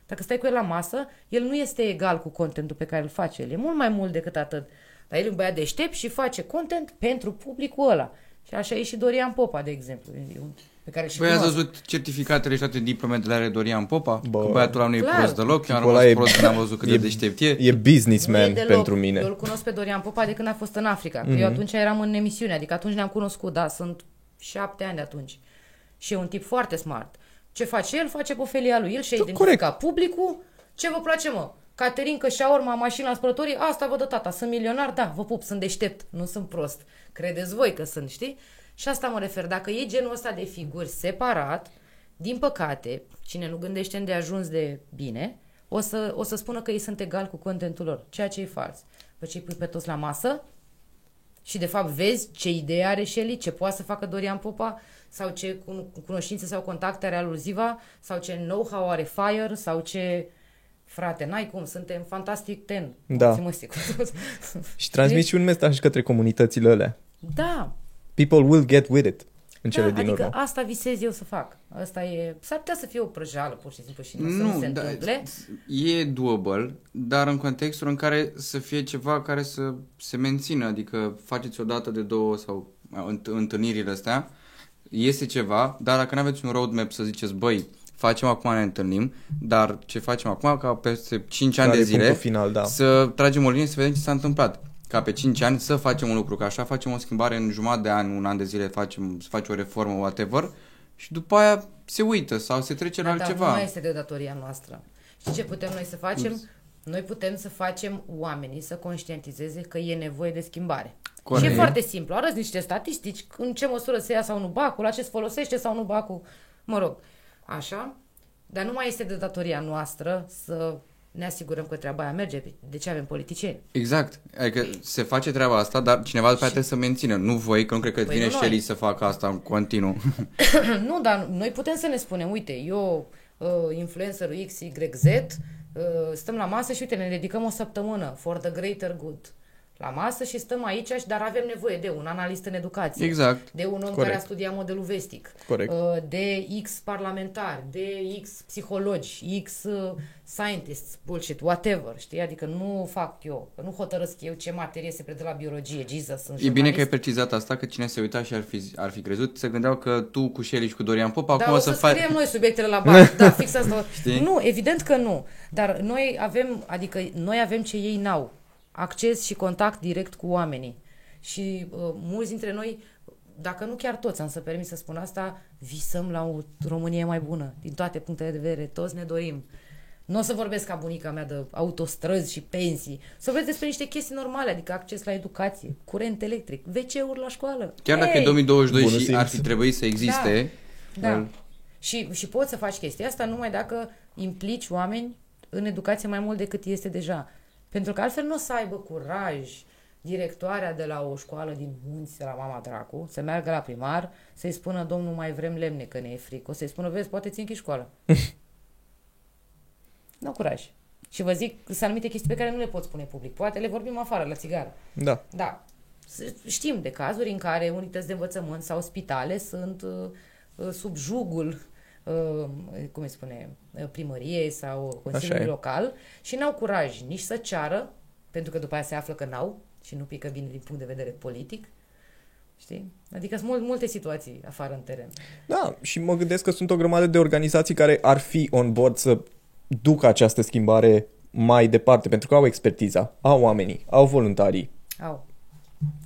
Dacă stai cu el la masă, el nu este egal cu contentul pe care îl face. El e mult mai mult decât atât. Dar el e un băiat deștept și face content pentru publicul ăla. Și așa e și Dorian Popa, de exemplu, e un- pe care și Băi, ați cunosc. văzut certificatele și toate diplomele are Dorian Popa? Bă. Că băiatul ăla nu e Clar. prost deloc, eu am Tipul ăla rămas e- prost când am văzut cât de e- deștept e. E Nu businessman e deloc. pentru mine. Eu îl cunosc pe Dorian Popa de când a fost în Africa. Mhm. Mm-hmm. Eu atunci eram în emisiune, adică atunci ne-am cunoscut, da, sunt șapte ani de atunci. Și e un tip foarte smart. Ce face el, face pe felia lui. El și-a Da, identificat publicul. Ce vă place, mă? Caterinca, șaorma, mașina, spălătorii, asta vă dă tata. Sunt milionar? Da, vă pup, sunt deștept, nu sunt prost. Credeți voi că sunt, știi? Și asta mă refer. Dacă e genul ăsta de figuri separat, din păcate, cine nu gândește de ajuns de bine, o să, o să spună că ei sunt egal cu contentul lor, ceea ce e fals. Pe ce îi pui pe toți la masă și de fapt vezi ce idee are Shelly, ce poate să facă Dorian Popa, sau ce cun- cunoștințe sau contacte are lui Ziva, sau ce know-how are Fire, sau ce... Frate, n-ai cum, suntem fantastic ten. Da. Ți-mă cu toți. Și transmiți și un mesaj către comunitățile alea. Da, People will get with it în cele da, din adică urmă. asta visez eu să fac. Asta e... S-ar putea să fie o prăjală, pur și simplu, și nu, să nu se da, întâmple. e doable, dar în contextul în care să fie ceva care să se mențină, adică faceți o dată de două sau a, înt- întâlnirile astea, este ceva, dar dacă nu aveți un roadmap să ziceți, băi, facem acum, ne întâlnim, dar ce facem acum, ca peste 5 ani Care de e punctul zile, final, da. să tragem o linie să vedem ce s-a întâmplat. Ca pe 5 ani să facem un lucru, că așa facem o schimbare în jumătate de an, un an de zile facem, să faci o reformă, whatever, și după aia se uită sau se trece la Da, dar altceva. nu mai este de datoria noastră. Știi ce putem noi să facem? Noi putem să facem oamenii să conștientizeze că e nevoie de schimbare. Corect. Și e foarte simplu. Arăți niște statistici, în ce măsură se ia sau nu bacul, la ce se folosește sau nu bacul. Mă rog, așa. Dar nu mai este de datoria noastră să ne asigurăm că treaba aia merge. De ce avem politicieni? Exact. Adică se face treaba asta, dar cineva după aia trebuie să mențină. Nu voi, că nu cred că Păi vine nu noi. Shelly să facă asta în continuu. nu, dar noi putem să ne spunem, uite, eu, uh, influencerul XYZ, uh, stăm la masă și uite, ne dedicăm o săptămână for the greater good. La masă și stăm aici, și dar avem nevoie de un analist în educație. Exact. De un om Corect. care a studiat modelul vestic. Corect. Uh, De X parlamentari, de X psihologi, X uh, scientists, bullshit, whatever, știi? Adică nu fac eu, că nu hotărăsc eu ce materie se predă la biologie, Jesus, sunt E bine jurnalist. că ai precizat asta, că cine se uita și ar fi, ar fi crezut, se gândeau că tu cu Shelly și cu Dorian Pop acum Da, o o să, să faci... scriem noi subiectele la bar. Da, fix asta. Știi? Nu, evident că nu. Dar noi avem, adică noi avem ce ei n-au. Acces și contact direct cu oamenii. Și uh, mulți dintre noi, dacă nu chiar toți, am să permit să spun asta, visăm la o Românie mai bună, din toate punctele de vedere. Toți ne dorim. Nu o să vorbesc ca bunica mea de autostrăzi și pensii. Să vorbesc despre niște chestii normale, adică acces la educație, curent electric, WC-uri la școală. Chiar dacă Hey! e 2022 Bună și simț. ar fi trebuit să existe, Da. Îl- Și, și poți să faci chestia asta numai dacă implici oameni în educație mai mult decât este deja. Pentru că altfel nu o să aibă curaj directoarea de la o școală din munți, de la mama dracu, să meargă la primar, să-i spună, domnul, mai vrem lemne, că ne e frică. O să-i spună, vezi, poate ți închizi școala. nu curaj. Și vă zic, sunt anumite chestii pe care nu le pot spune public. Poate le vorbim afară, la țigară. Da. Da. S- Știm de cazuri în care unități de învățământ sau spitale sunt uh, uh, sub jugul uh, cum îi spune, uh, primăriei sau consiliului e. local și n-au curaj nici să ceară, pentru că după aia se află că n-au și nu pică bine din punct de vedere politic. Știi? Adică sunt mult, multe situații afară în teren. Da, și mă gândesc că sunt o grămadă de organizații care ar fi on board să ducă această schimbare mai departe, pentru că au expertiza, au oamenii, au voluntarii. Au.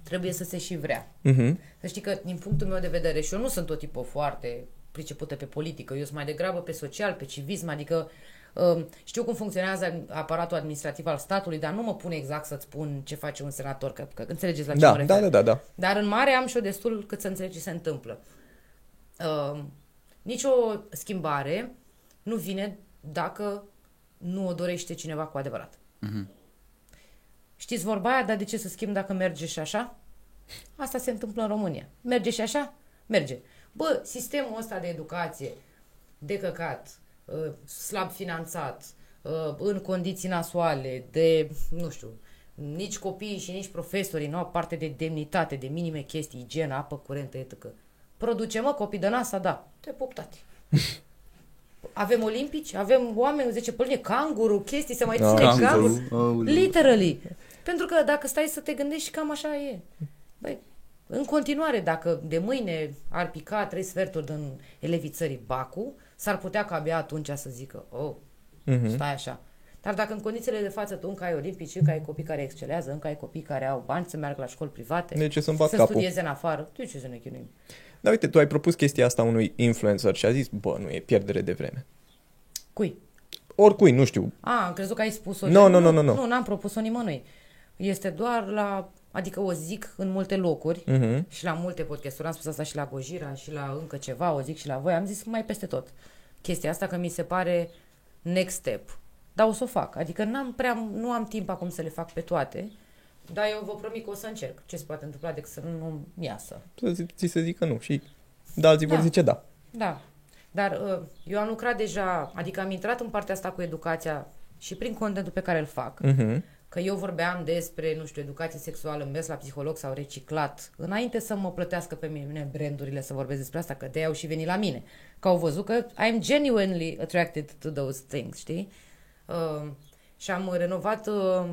Trebuie să se și vrea. Mhm. Să știi că, din punctul meu de vedere, și eu nu sunt o tipă foarte pricepută pe politică, eu sunt mai degrabă pe social, pe civism, adică um, știu cum funcționează aparatul administrativ al statului, dar nu mă pun exact să-ți spun ce face un senator, că, că înțelegeți la ce mă Da, refer. da, da, da, da. Dar în mare am și eu destul cât să înțeleg ce se întâmplă. Uh, nicio schimbare nu vine dacă nu o dorește cineva cu adevărat. Mhm. Știți vorba aia, dar de ce să schimb dacă merge și așa? Asta se întâmplă în România. Merge și așa? Merge. Bă, sistemul ăsta de educație de căcat, uh, slab finanțat, uh, în condiții nasoale, de, nu știu, nici copiii și nici profesorii nu au parte de demnitate, de minime chestii, igienă, apă curentă, etc. Produce, mă, copii de NASA, da. Te pup, tati. Avem olimpici, avem oameni, zice pe linie, canguru, chestii, se mai Da, ține canguru. canguru. Literally. Pentru că dacă stai să te gândești, cam așa e. Băi, în continuare, dacă de mâine ar pica trei sferturi din elevii țării Bacu, s-ar putea ca abia atunci să zică, oh, Mhm. stai așa. Dar dacă în condițiile de față tu încă ai olimpici, încă ai copii care excelează, încă ai copii care au bani să meargă la școli private, De ce să-mi bat să capul? studieze în afară, de ce să ne chinuim? Dar uite, tu ai propus chestia asta unui influencer și a zis, bă, nu e pierdere de vreme. Cui? Oricui, nu știu. A, am crezut că ai spus-o. Nu, nu, nu, nu, nu. Nu, n-am propus-o nimănui. Este doar la, adică o zic în multe locuri Mhm. și la multe podcasturi. Am spus asta și la Gojira și la încă ceva, o zic și la voi. Am zis mai peste tot. Chestia asta că mi se pare next step. Dar o să o fac. Adică n-am prea, nu am timp acum să le fac pe toate. Dar eu vă promit că o să încerc. Ce se poate întâmpla decât să nu iasă. Să zi, ți se zică nu și da, alții vor Da. zice da. Da. Dar uh, eu am lucrat deja, adică am intrat în partea asta cu educația și prin contentul pe care îl fac. Mhm. Că eu vorbeam despre, nu știu, educație sexuală, mers la psiholog sau reciclat, înainte să mă plătească pe mine brandurile să vorbesc despre asta, că de au și venit la mine. Că au văzut că I'm genuinely attracted to those things, știi? Uh, și am renovat uh,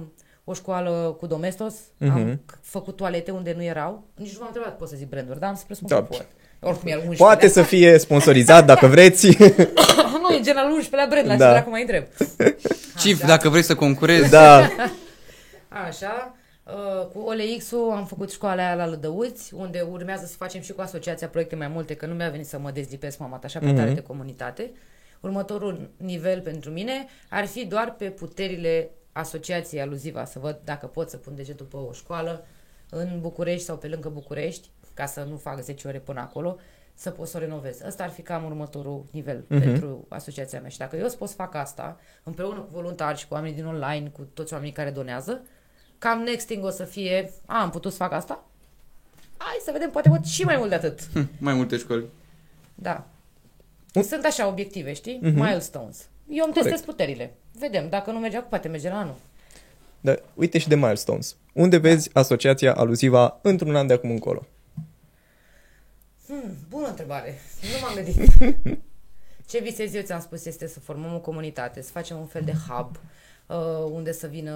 o școală cu domestos, Mhm. am c- făcut toalete unde nu erau. Nici nu m-am întrebat, pot să zic branduri, dar am să presupun Da. că pot. Oricum e al 11 Poate să fie sponsorizat dacă vreți. nu, e gen al 11-lea brand, la Da. ce dracu mai întreb. Cif, dacă vrei să concurezi, da. Așa, uh, cu OLX-ul am făcut școala aia la Lădăuți, unde urmează să facem și cu asociația proiecte mai multe, că nu mi-a venit să mă dezlipesc, m-am atașat pe tare de comunitate. Următorul nivel pentru mine ar fi doar pe puterile asociației aluziva, să văd dacă pot să pun degetul pe o școală în București sau pe lângă București, ca să nu fac 10 ore până acolo, să pot să o renovez. Ăsta ar fi cam următorul nivel uh-huh. pentru asociația mea. Și dacă eu să pot să fac asta, împreună cu voluntari și cu oamenii din online, cu toți oamenii care donează, cam next thing o să fie, a, am putut să fac asta? Hai să vedem, poate pot și mai mult de atât. mai multe școli. Da. Un- Sunt așa obiective, știi? Mhm. Milestones. Eu îmi testez Corect. puterile. Vedem, dacă nu merge acum, poate merge la anul. Dar uite și de milestones. Unde vezi asociația aluziva într-un an de acum încolo? Hmm, bună întrebare. Nu m-am gândit. Ce visez eu, ți-am spus, este să formăm o comunitate, să facem un fel de hub uh, unde să vină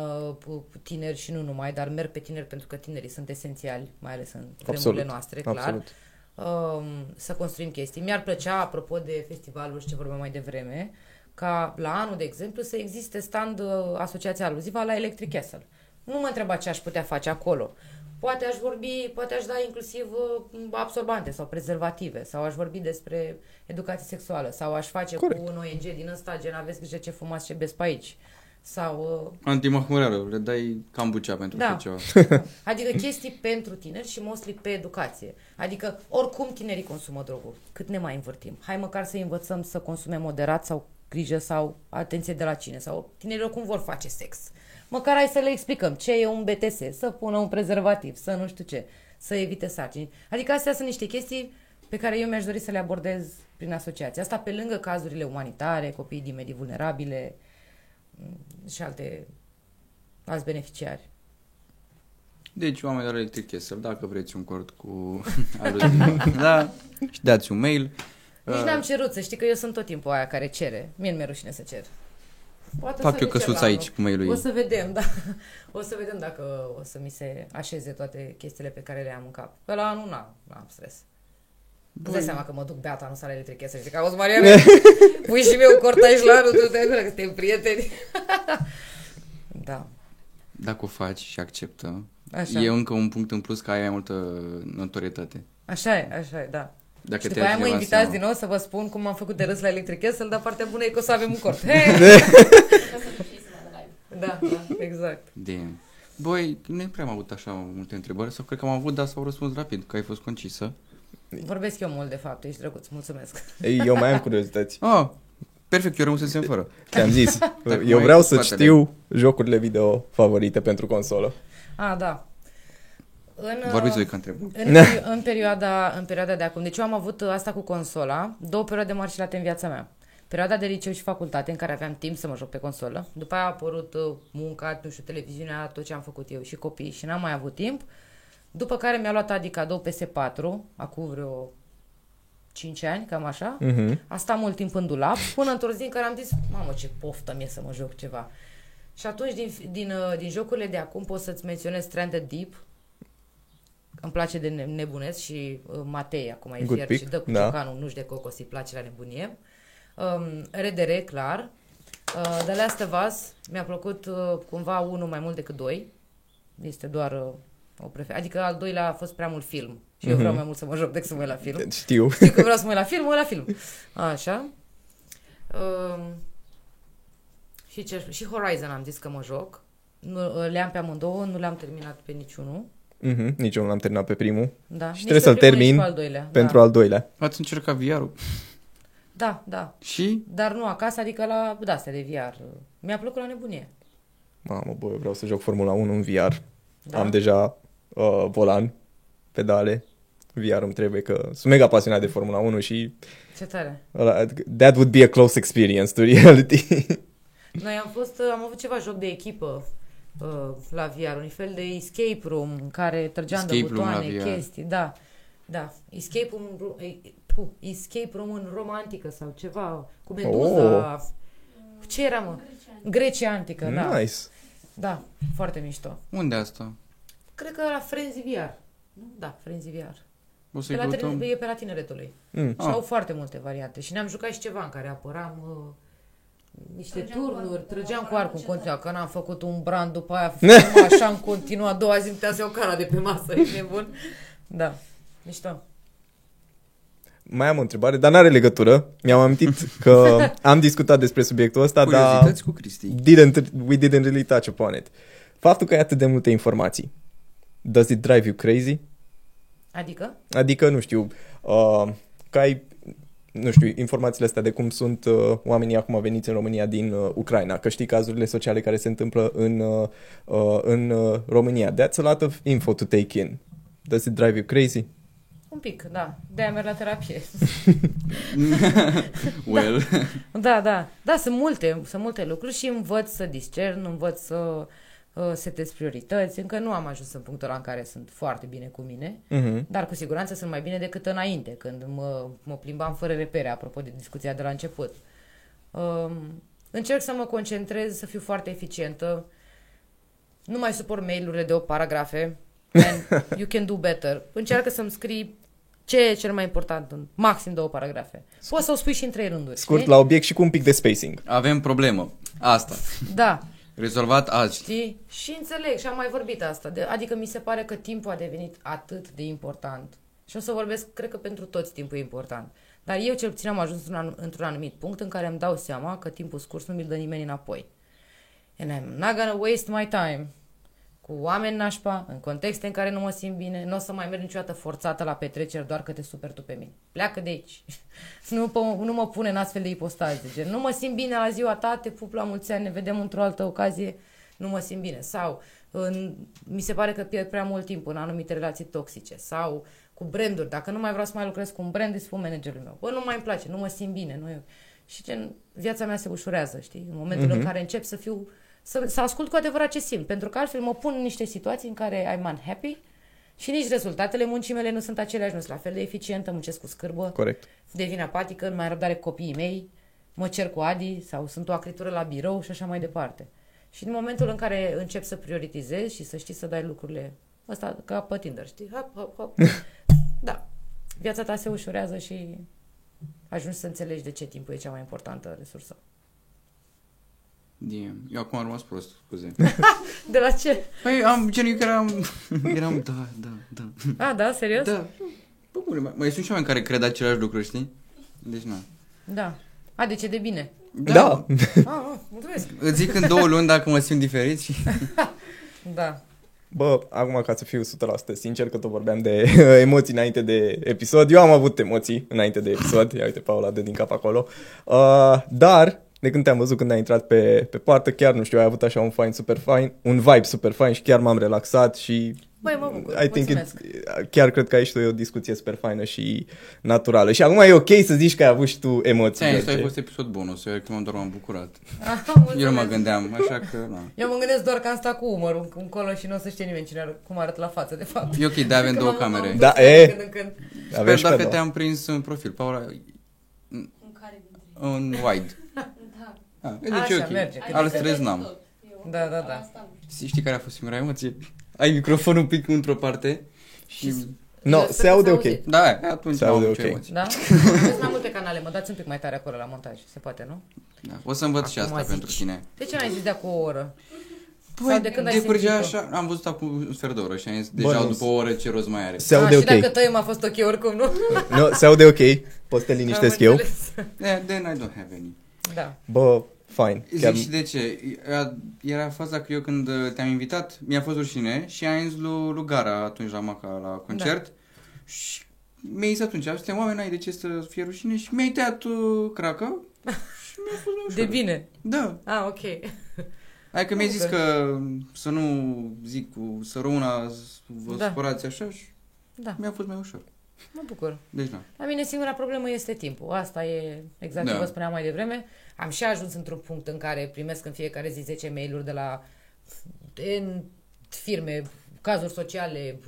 uh, tineri și nu numai, dar merg pe tineri pentru că tinerii sunt esențiali, mai ales în vremurile Absolut, noastre, clar. absolut. Um, să construim chestii. Mi-ar plăcea, apropo de festivaluri ce vorbeam mai devreme, ca la anul, de exemplu, să existe stand uh, Asociația Aluzivă la Electric Castle. Nu mă întreba ce aș putea face acolo. Poate aș vorbi, poate aș da inclusiv uh, absorbante sau prezervative, sau aș vorbi despre educație sexuală, sau aș face Corect. cu un ONG din ăsta, gen aveți grijă ce fumați ce beți pe aici. Sau uh, Antimahmureală, le dai cambucea pentru Da. da. ceva. Adică chestii pentru tineri și mostly pe educație. Adică oricum tinerii consumă droguri. Cât ne mai învârtim? Hai măcar să învățăm să consume moderat sau grijă sau atenție de la cine. Sau tinerii oricum vor face sex. Măcar hai să le explicăm ce e un BTS, să pună un prezervativ, să nu știu ce, să evite sarcini. Adică astea sunt niște chestii pe care eu mi-aș dori să le abordez prin asociație. Asta pe lângă cazurile umanitare, copiii din medii vulnerabile mm, și alte alți beneficiari. Deci, oameni de la Electric Castle, dacă vreți un cord cu aluziv, da, și dați un mail. Nici Uh, n-am cerut, să știi că eu sunt tot timpul aia care cere. Mie nu mi-e rușine să cer. Poate Fac să eu le cer căsuț la aici anul. cu mail-ul O ei. să vedem, da. O să vedem dacă o să mi se așeze toate chestiile pe care le am în cap. Că la anul n-am, n-am stres. Îți dai seama că mă duc beata în sala electrică să zic că auzi, Mariana, pui și mie un cortaj la anul, tu te acolo, că suntem prieteni. da, Dacă o faci și acceptă, așa. e încă un punct în plus că ai mai multă notorietate. Așa e, așa e, da. Dacă și te după aia ia mă cineva în invitați seamă. din nou să vă spun cum am făcut de râs la Electric Castle, dar partea bună e că o să avem un cort. Hey! Ca să nu fii sunat de live. da, da, exact. Damn. Băi, nu prea am avut așa multe întrebări, sau cred că am avut, dar s-au răspuns rapid, că ai fost concisă. Vorbesc eu mult, de fapt, ești drăguț, mulțumesc. Ei, eu mai am curiozități. Ah, perfect, eu rămâsesem fără. Ți-am zis. Dacă eu mai vreau ai să spatele. știu jocurile video favorite pentru consolă. A, da. În, Vorbiți voi uh, că întreb. în, peri- în, perioada, în perioada de acum. Deci eu am avut uh, asta cu consola, două perioade mari și late în viața mea. perioada de liceu și facultate în care aveam timp să mă joc pe consolă. După aia a apărut uh, munca, nu știu, televiziunea, tot ce am făcut eu și copii și n-am mai avut timp. După care mi-a luat Adi cadou PS4, acum vreo 5 ani, cam așa. Mhm. A stat mult timp în dulap, până într-o zi în care am zis, mamă, ce poftă mie să mă joc ceva. Și atunci, din, din, uh, din jocurile de acum, pot să-ți menționez Stranded Deep, îmi place de ne- nebunesc și uh, Matei acum e Good fier pick, și dă cu da. ciocanul, nu-și de cocos, îi place la nebunie. Um, RDR, clar. Uh, The Last of Us, mi-a plăcut uh, cumva unul mai mult decât doi. Este doar uh, o prefer. Adică al doilea a fost prea mult film. Și eu vreau Mhm. mai mult să mă joc decât să mă uit la film. Știu. Știi că vreau să mă uit la film, mă uit la film. Așa. Um, și, ce, și Horizon am zis că mă joc. Nu, le-am pe amândouă, nu le-am terminat pe niciunul. Mhm, Nici eu nu l-am terminat pe primul. Da. Și Nici trebuie pe să-l primul, nici termin pe al doilea. Pentru da. al doilea. Ați încercat VR-ul? Da, da. Și? Dar nu acasă, adică la de astea de VR. Mi-a plăcut la nebunie. Mamă, bă, eu vreau să joc Formula 1 în VR. Da? Am deja uh, volan, pedale. VR îmi trebuie că sunt mega pasionat de Formula 1 și Ce tare. ăla, that would be a close experience to reality. Noi am fost, am avut ceva joc de echipă uh, la VR, un fel de escape room în care trăgeam de Escape room la butoane, VR. chestii, da. Da, escape room, ru- e- puh, escape room în romantică sau ceva, cu meduza. Oh. Ce era, mă? Grecia antică, da. nice. Da, foarte mișto. Unde asta? Cred că la Frenzy VR. Nu? Da, Frenzy VR. O Pe să-i la, căutăm? tine- e pe la tineretului. Mm. Și Ah. au foarte multe variante. Și ne-am jucat și ceva în care apăram uh, niște Trăgeam cu turnuri, arcul, trăgeam da, cu arcul în ce continuu, că n-am făcut un brand după aia, făceam așa în continuu, a doua zi îmi tăia să iau cara de pe masă, e nebun. Da, mișto. Mai am o întrebare, dar n-are legătură. Mi-am amintit că am discutat despre subiectul ăsta, dar Curiozități cu Cristi. didn't, we didn't really touch upon it. Faptul că ai atât de multe informații, does it drive you crazy? Adică? Adică, nu știu, uh, că ai, nu știu, informațiile astea de cum sunt uh, oamenii acum veniți în România din uh, Ucraina, că știi cazurile sociale care se întâmplă în, uh, uh, în uh, România. That's a lot of info to take in. Does it drive you crazy? Un pic, da. De-aia merg la terapie. well, da, da. Da, sunt multe, sunt multe lucruri și învăț să discern, învăț să uh, setez priorități. Încă nu am ajuns în punctul ăla în care sunt foarte bine cu mine. Mhm. Dar cu siguranță sunt mai bine decât înainte, când mă, mă plimbam fără repere, apropo de discuția de la început. Um, încerc să mă concentrez, să fiu foarte eficientă. Nu mai suport mail-urile de 8 paragrafe. And you can do better. Încearcă să-mi scrii ce e cel mai important în maxim două paragrafe. Poți să o spui și în trei rânduri. Scurt, știi? la obiect și cu un pic de spacing. avem problemă. Asta. Da, Rezolvat azi. Știi? Și înțeleg, și am mai vorbit asta. De, adică mi se pare că timpul a devenit atât de important. Și o să vorbesc, cred că pentru toți timpul e important. Dar eu cel puțin am ajuns într-un, într-un anumit punct în care îmi dau seama că timpul scurs nu mi-l dă nimeni înapoi. And I'm not gonna waste my time cu oameni nașpa, în contexte în care nu mă simt bine, nu o să mai merg niciodată forțată la petreceri doar că te super tu pe mine. Pleacă de aici. nu, pă- nu mă pune în astfel de ipostaze. Gen, nu mă simt bine la ziua ta, te pup la mulți ani, ne vedem într-o altă ocazie, nu mă simt bine. Sau în, mi se pare că pierd prea mult timp în anumite relații toxice. Sau cu branduri. Dacă nu mai vreau să mai lucrez cu un brand, îi spun managerului meu. Bă, nu mai îmi place, nu mă simt bine. Nu e... Și gen, viața mea se ușurează, știi? În momentul Mhm. în care încep să fiu să, să ascult cu adevărat ce simt, pentru că altfel mă pun în niște situații în care I'm unhappy și nici rezultatele muncii mele nu sunt aceleași, nu sunt la fel de eficientă, muncesc cu scârbă, Corect. devin apatică, nu mai am răbdare cu copiii mei, mă cer cu Adi sau sunt o acritură la birou și așa mai departe. Și în momentul în care încep să prioritizezi și să știi să dai lucrurile, ăsta ca pe Tinder, știi? Hop, hop, hop. da. Viața ta se ușurează și ajungi să înțelegi de ce timpul e cea mai importantă resursă. Damn. Eu acum am rămas prost, scuze. De la ce? Păi, am, gen, eu că eram, eram, da, da, da. A, da, serios? Da. Bă, bune, mai, mai sunt și oameni care cred același lucru, știi? Deci, na. Da. A, de ce de bine? Da. Ah, ah, mulțumesc. Îți zic în două luni dacă mă simt diferit și... Da. Bă, acum ca să fiu 100% sincer, că tot vorbeam de emoții înainte de episod, eu am avut emoții înainte de episod, ia uite, Paula dă din cap acolo, uh, dar de când te-am văzut când ai intrat pe, pe poartă, chiar nu știu, ai avut așa un fine super fine, un vibe super fine și chiar m-am relaxat și Băi, mă bucur, I think mulțumesc. it, chiar cred că ai și tu o discuție super faină și naturală. Și acum e ok să zici că ai avut și tu emoții. Ți-am zis, George. a fost episod bonus, eu că doar m-am bucurat. Aha, Eu nu mă mulțumesc. gândeam, așa că, na. Eu mă gândesc doar că am stat cu umărul încolo și nu o să știe nimeni cine ar, cum arăt la față, de fapt. E ok, de avem Că două m-am- camere. m-am Da, dus e. Când în când. Sper Aveți și dacă pe două. te-am prins în profil, Paula, În care dintre în wide. Da. Ah, deci Așa, e ok. merge. Alt Adică stres vezi n-am. tot. Eu Da, da, da. asta nu știu. Știi care a fost singura emoție? Ai microfonul un pic într-o parte și... No, Eu sper se că aude s-a ok. auzit. Da, atunci Se n-am aude nicio ok. emoție. Da? Aveți mai multe canale, mă dați un pic mai tare acolo la montaj. Se poate, nu? Da. O să învăț și Acum asta zici. pentru tine. De ce n-ai zis de acum o oră? Păi, Sau de când ai decurgea simțit-o? așa, am văzut acum un sfert de oră și am zis, Bă, deja nu- după o oră ce rost mai are. Se aude Ah, ok. Și dacă tăiem a fost ok oricum, nu? No, se aude ok. Poți să te liniștesc Am eu. înțeles. Yeah, then I don't have any. Da. Bă, fine. Chiar... Zic și de ce. Era, era faza că eu când uh, te-am invitat, mi-a fost rușine și am zis lui, lui Gara atunci la Maca la concert și mi-a zis atunci, suntem oameni, n-ai de ce să fie rușine și mi-ai tăiat uh, cracă și mi-a fost mai ușor. De bine. Da. Ah, ok. Adică mi-ai zis Ok. că să nu zic cu să răuna, vă Da. supărați așa și Da, mi-a fost mai ușor. Mă bucur. Deci da. La mine singura problemă este timpul. Asta e exact ce Da. vă spuneam mai devreme. Am și ajuns într-un punct în care primesc în fiecare zi 10 mail-uri de la în firme, cazuri sociale,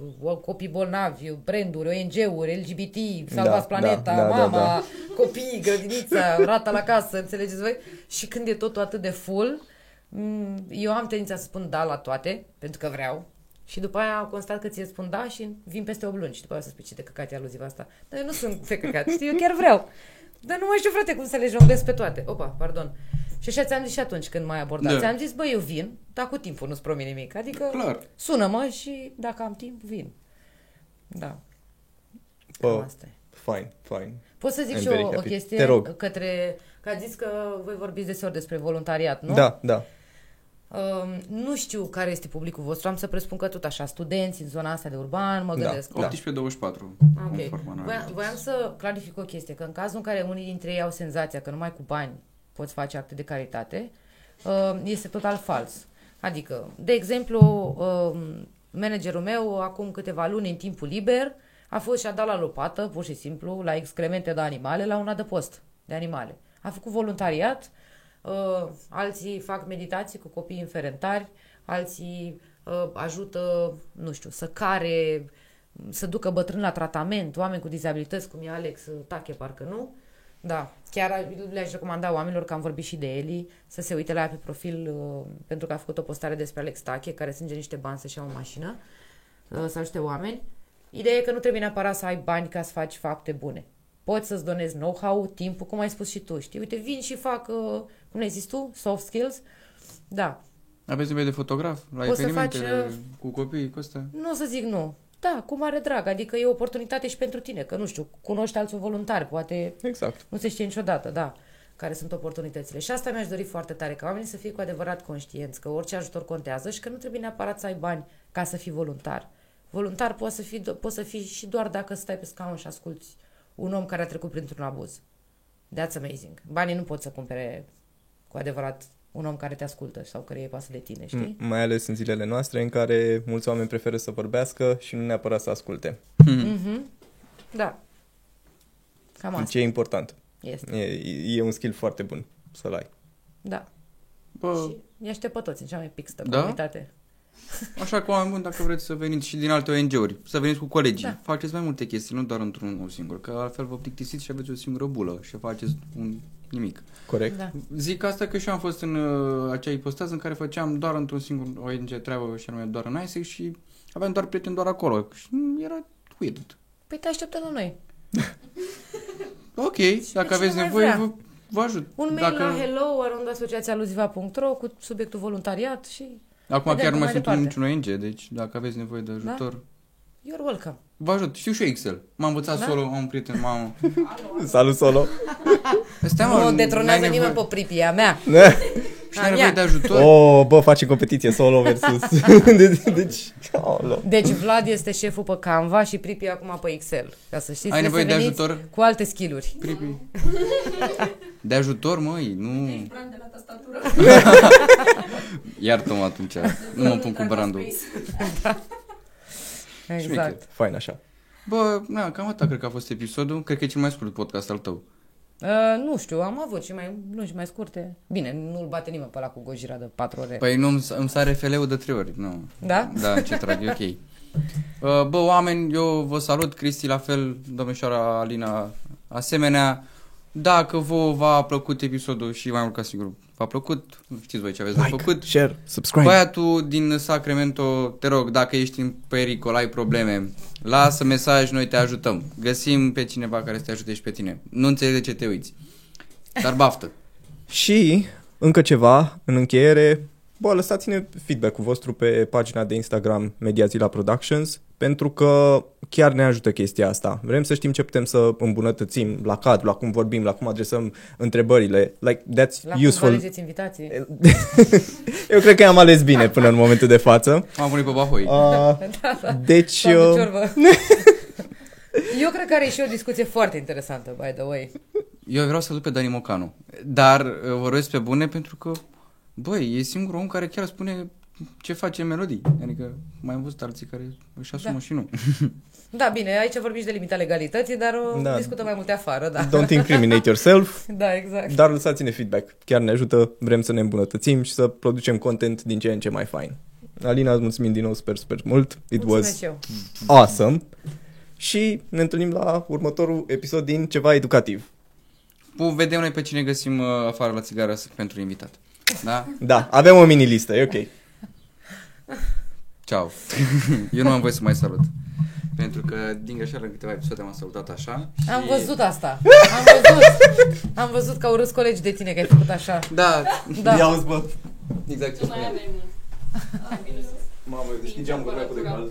copii bolnavi, branduri, ONG-uri, LGBT, salvați Da, planeta, da, da, da, mama, da. copii, grădinița, rata la casă, înțelegeți voi? Și când e totul atât de full, m, eu am tendința să spun da la toate, pentru că vreau. Și după aia constat că ți spun da și vin peste 8 luni. Și după aia o să spui ce de căcat e aluziv asta. Dar eu nu sunt pe căcat, știi, eu chiar vreau. Dar nu mai știu, frate, cum să le jonglez pe toate. Opa, pardon. Și așa ți-am zis și atunci când m-ai abordat. Da. Ți-am zis, bă, eu vin, dar cu timpul nu-ți promit nimic. Adică Clar. sună-mă și dacă am timp, vin. Da. Cam Bă, asta e. fine, fine. Pot să zic I'm și very o, o happy. chestie Te rog. către... Că ați zis că voi vorbiți deseori despre voluntariat, nu? Da, da. Uh, nu știu care este publicul vostru, am să presupun că tot așa, studenți în zona asta de urban, mă Da. gândesc. 18-24. Ok. conform Voiam, analizei. voiam să clarific o chestie, că în cazul în care unii dintre ei au senzația că numai cu bani poți face acte de caritate, uh, este total fals. Adică, de exemplu, uh, managerul meu, acum câteva luni, în timpul liber, a fost și a dat la lopată, pur și simplu, la excremente de animale, la un adăpost de animale. A făcut voluntariat, uh, alții fac meditații cu copii inferentari, alții uh, ajută, nu știu, să care, să ducă bătrâni la tratament, oameni cu dizabilități, cum e Alex Tache, parcă nu? Da, chiar le-aș recomanda oamenilor, că am vorbit și de Eli, să se uite la ea pe profil, uh, pentru că a făcut o postare despre Alex Tache, care sânge niște bani să-și ia o mașină, uh, să ajute oameni. Ideea e că nu trebuie neapărat să ai bani ca să faci fapte bune. Poți să-ți donezi know-how, timpul, cum ai spus și tu, știi? Uite, vin și fac, uh, cum ai zis tu, soft skills. Da, Aveți nevoie de fotograf la Poți să evenimentele faci, uh, cu copii, cu astea? nu o să zic nu. Da, cu mare drag, adică e o oportunitate și pentru tine, că nu știu, cunoști alți voluntari, poate Exact. nu se știe niciodată, da, care sunt oportunitățile. Și asta mi-aș dori foarte tare, ca oamenii să fie cu adevărat conștienți că orice ajutor contează și că nu trebuie neapărat să ai bani ca să fii voluntar. Voluntar poți să fii, poți să fii și doar dacă stai pe scaun și asculti un om care a trecut printr-un abuz. That's amazing. Banii nu pot să cumpere cu adevărat un om care te ascultă sau care e pasă de tine, știi? M- Mai ales în zilele noastre în care mulți oameni preferă să vorbească și nu neapărat să asculte. Mhm. Da. Cam asta Ce e important. este. E, e un skill foarte bun să-l ai. Da. Bă, Și îi aștept pe toți în cea mai pixtă Da? comunitate. Așa că oameni buni, dacă vreți să veniți și din alte ONG-uri, să veniți cu colegii, Da. faceți mai multe chestii, nu doar într-un singur, că altfel vă plictisiți și aveți o singură bulă și faceți un nimic. Corect? Da. Zic asta că și eu am fost în uh, acea ipostază în care făceam doar într-un singur ONG treabă și anume doar în ISEX și aveam doar prieteni doar acolo și mm, era weird. Păi te așteptăm la noi. Ok, dacă cine aveți mai nevoie, vrea? vă, vă ajut. Un mail dacă... la hello asociațialuziva.ro cu subiectul voluntariat și Acum Vedem chiar nu cum mai mai sunt în departe. niciun ONG, deci dacă aveți nevoie de ajutor, you're welcome. vă ajut. Știu și eu Excel. M-am învățat Da? solo, am un prieten, m-am... Salut, solo! Stai, mă, nu n-ai detronează nevoie- nimeni pe pripia mea. Și n-ai Ah, nevoie ia. de ajutor. Oh, bă, facem competiție solo versus... deci, deci, oh, Deci Vlad este șeful pe Canva și Pripi acum pe Excel. Ca să știți, Ai trebuie nevoie să de veniți ajutor? cu alte skill-uri. Pripi. De ajutor, măi, nu... Brand de la tastatură. Iartă-mă atunci. Nu mă pun cu brandul. Exact. Fain așa. Bă, na, cam atât cred că a fost episodul. Cred că e cel mai scurt podcast al tău. Uh, nu știu, am avut și mai lungi, mai scurte. Bine, nu-l bate nimeni pe ăla cu Gojira de 4 ore. Păi nu, îmi, îmi sare FL-ul de trei ori. Nu. Da? Da, ce trag, e ok. Uh, Bă, oameni, eu vă salut, Cristi, la fel, domnișoara Alina, asemenea. Dacă vă v-a plăcut episodul și mai mult ca sigur v-a plăcut, știți voi ce aveți de Like, făcut. share, subscribe. Băiatul din Sacramento, te rog, dacă ești în pericol, ai probleme, lasă mesaj, noi te ajutăm. Găsim pe cineva care să te ajute și pe tine. Nu înțeleg de ce te uiți. Dar baftă. Și încă ceva, în încheiere, bă, lăsați-ne feedback-ul vostru pe pagina de Instagram Mediazila Productions, pentru că chiar ne ajută chestia asta. Vrem să știm ce putem să îmbunătățim la cadru, la cum vorbim, la cum adresăm întrebările. Like, that's La cum vă useful. alegeți invitații. Eu cred că am ales bine până în momentul de față. M-am punit pe Bahoi. Uh, Da, da. deci, Sau uh, ciorbă. Eu cred că are și o discuție foarte interesantă, by the way. Eu vreau să duc pe Dani Mocanu. Dar uh, vorbesc pe bune pentru că, băi, e singurul om care chiar spune ce face în melodii. Adică mai am văzut alții care își asumă Da. și nu. Da, bine, aici vorbim și de limita legalității, dar o Da. discutăm mai multe afară, da. don't incriminate yourself, Da, exact. dar lăsați-ne feedback. Chiar ne ajută, vrem să ne îmbunătățim și să producem content din ce în ce mai fain. Alina, îți mulțumim din nou super, super mult. It Mulțumesc was și eu. awesome. Și ne întâlnim la următorul episod din Ceva Educativ. Pu- Vedem noi pe cine găsim uh, afară la țigară să- pentru invitat. Da? Da, avem o mini-listă, e ok. Ciao. Eu nu am voie să mai salut. Pentru că din greșeală în câteva episoade m-am salutat așa. Și... Am văzut asta. Am văzut. Am văzut că au râs colegi de tine că ai făcut așa. Da, Da. Ia uzi, bă. exact ce Nu mai spuneam. avem mult. Ah, bine sus. Mamă, deschide geamul cu de cald.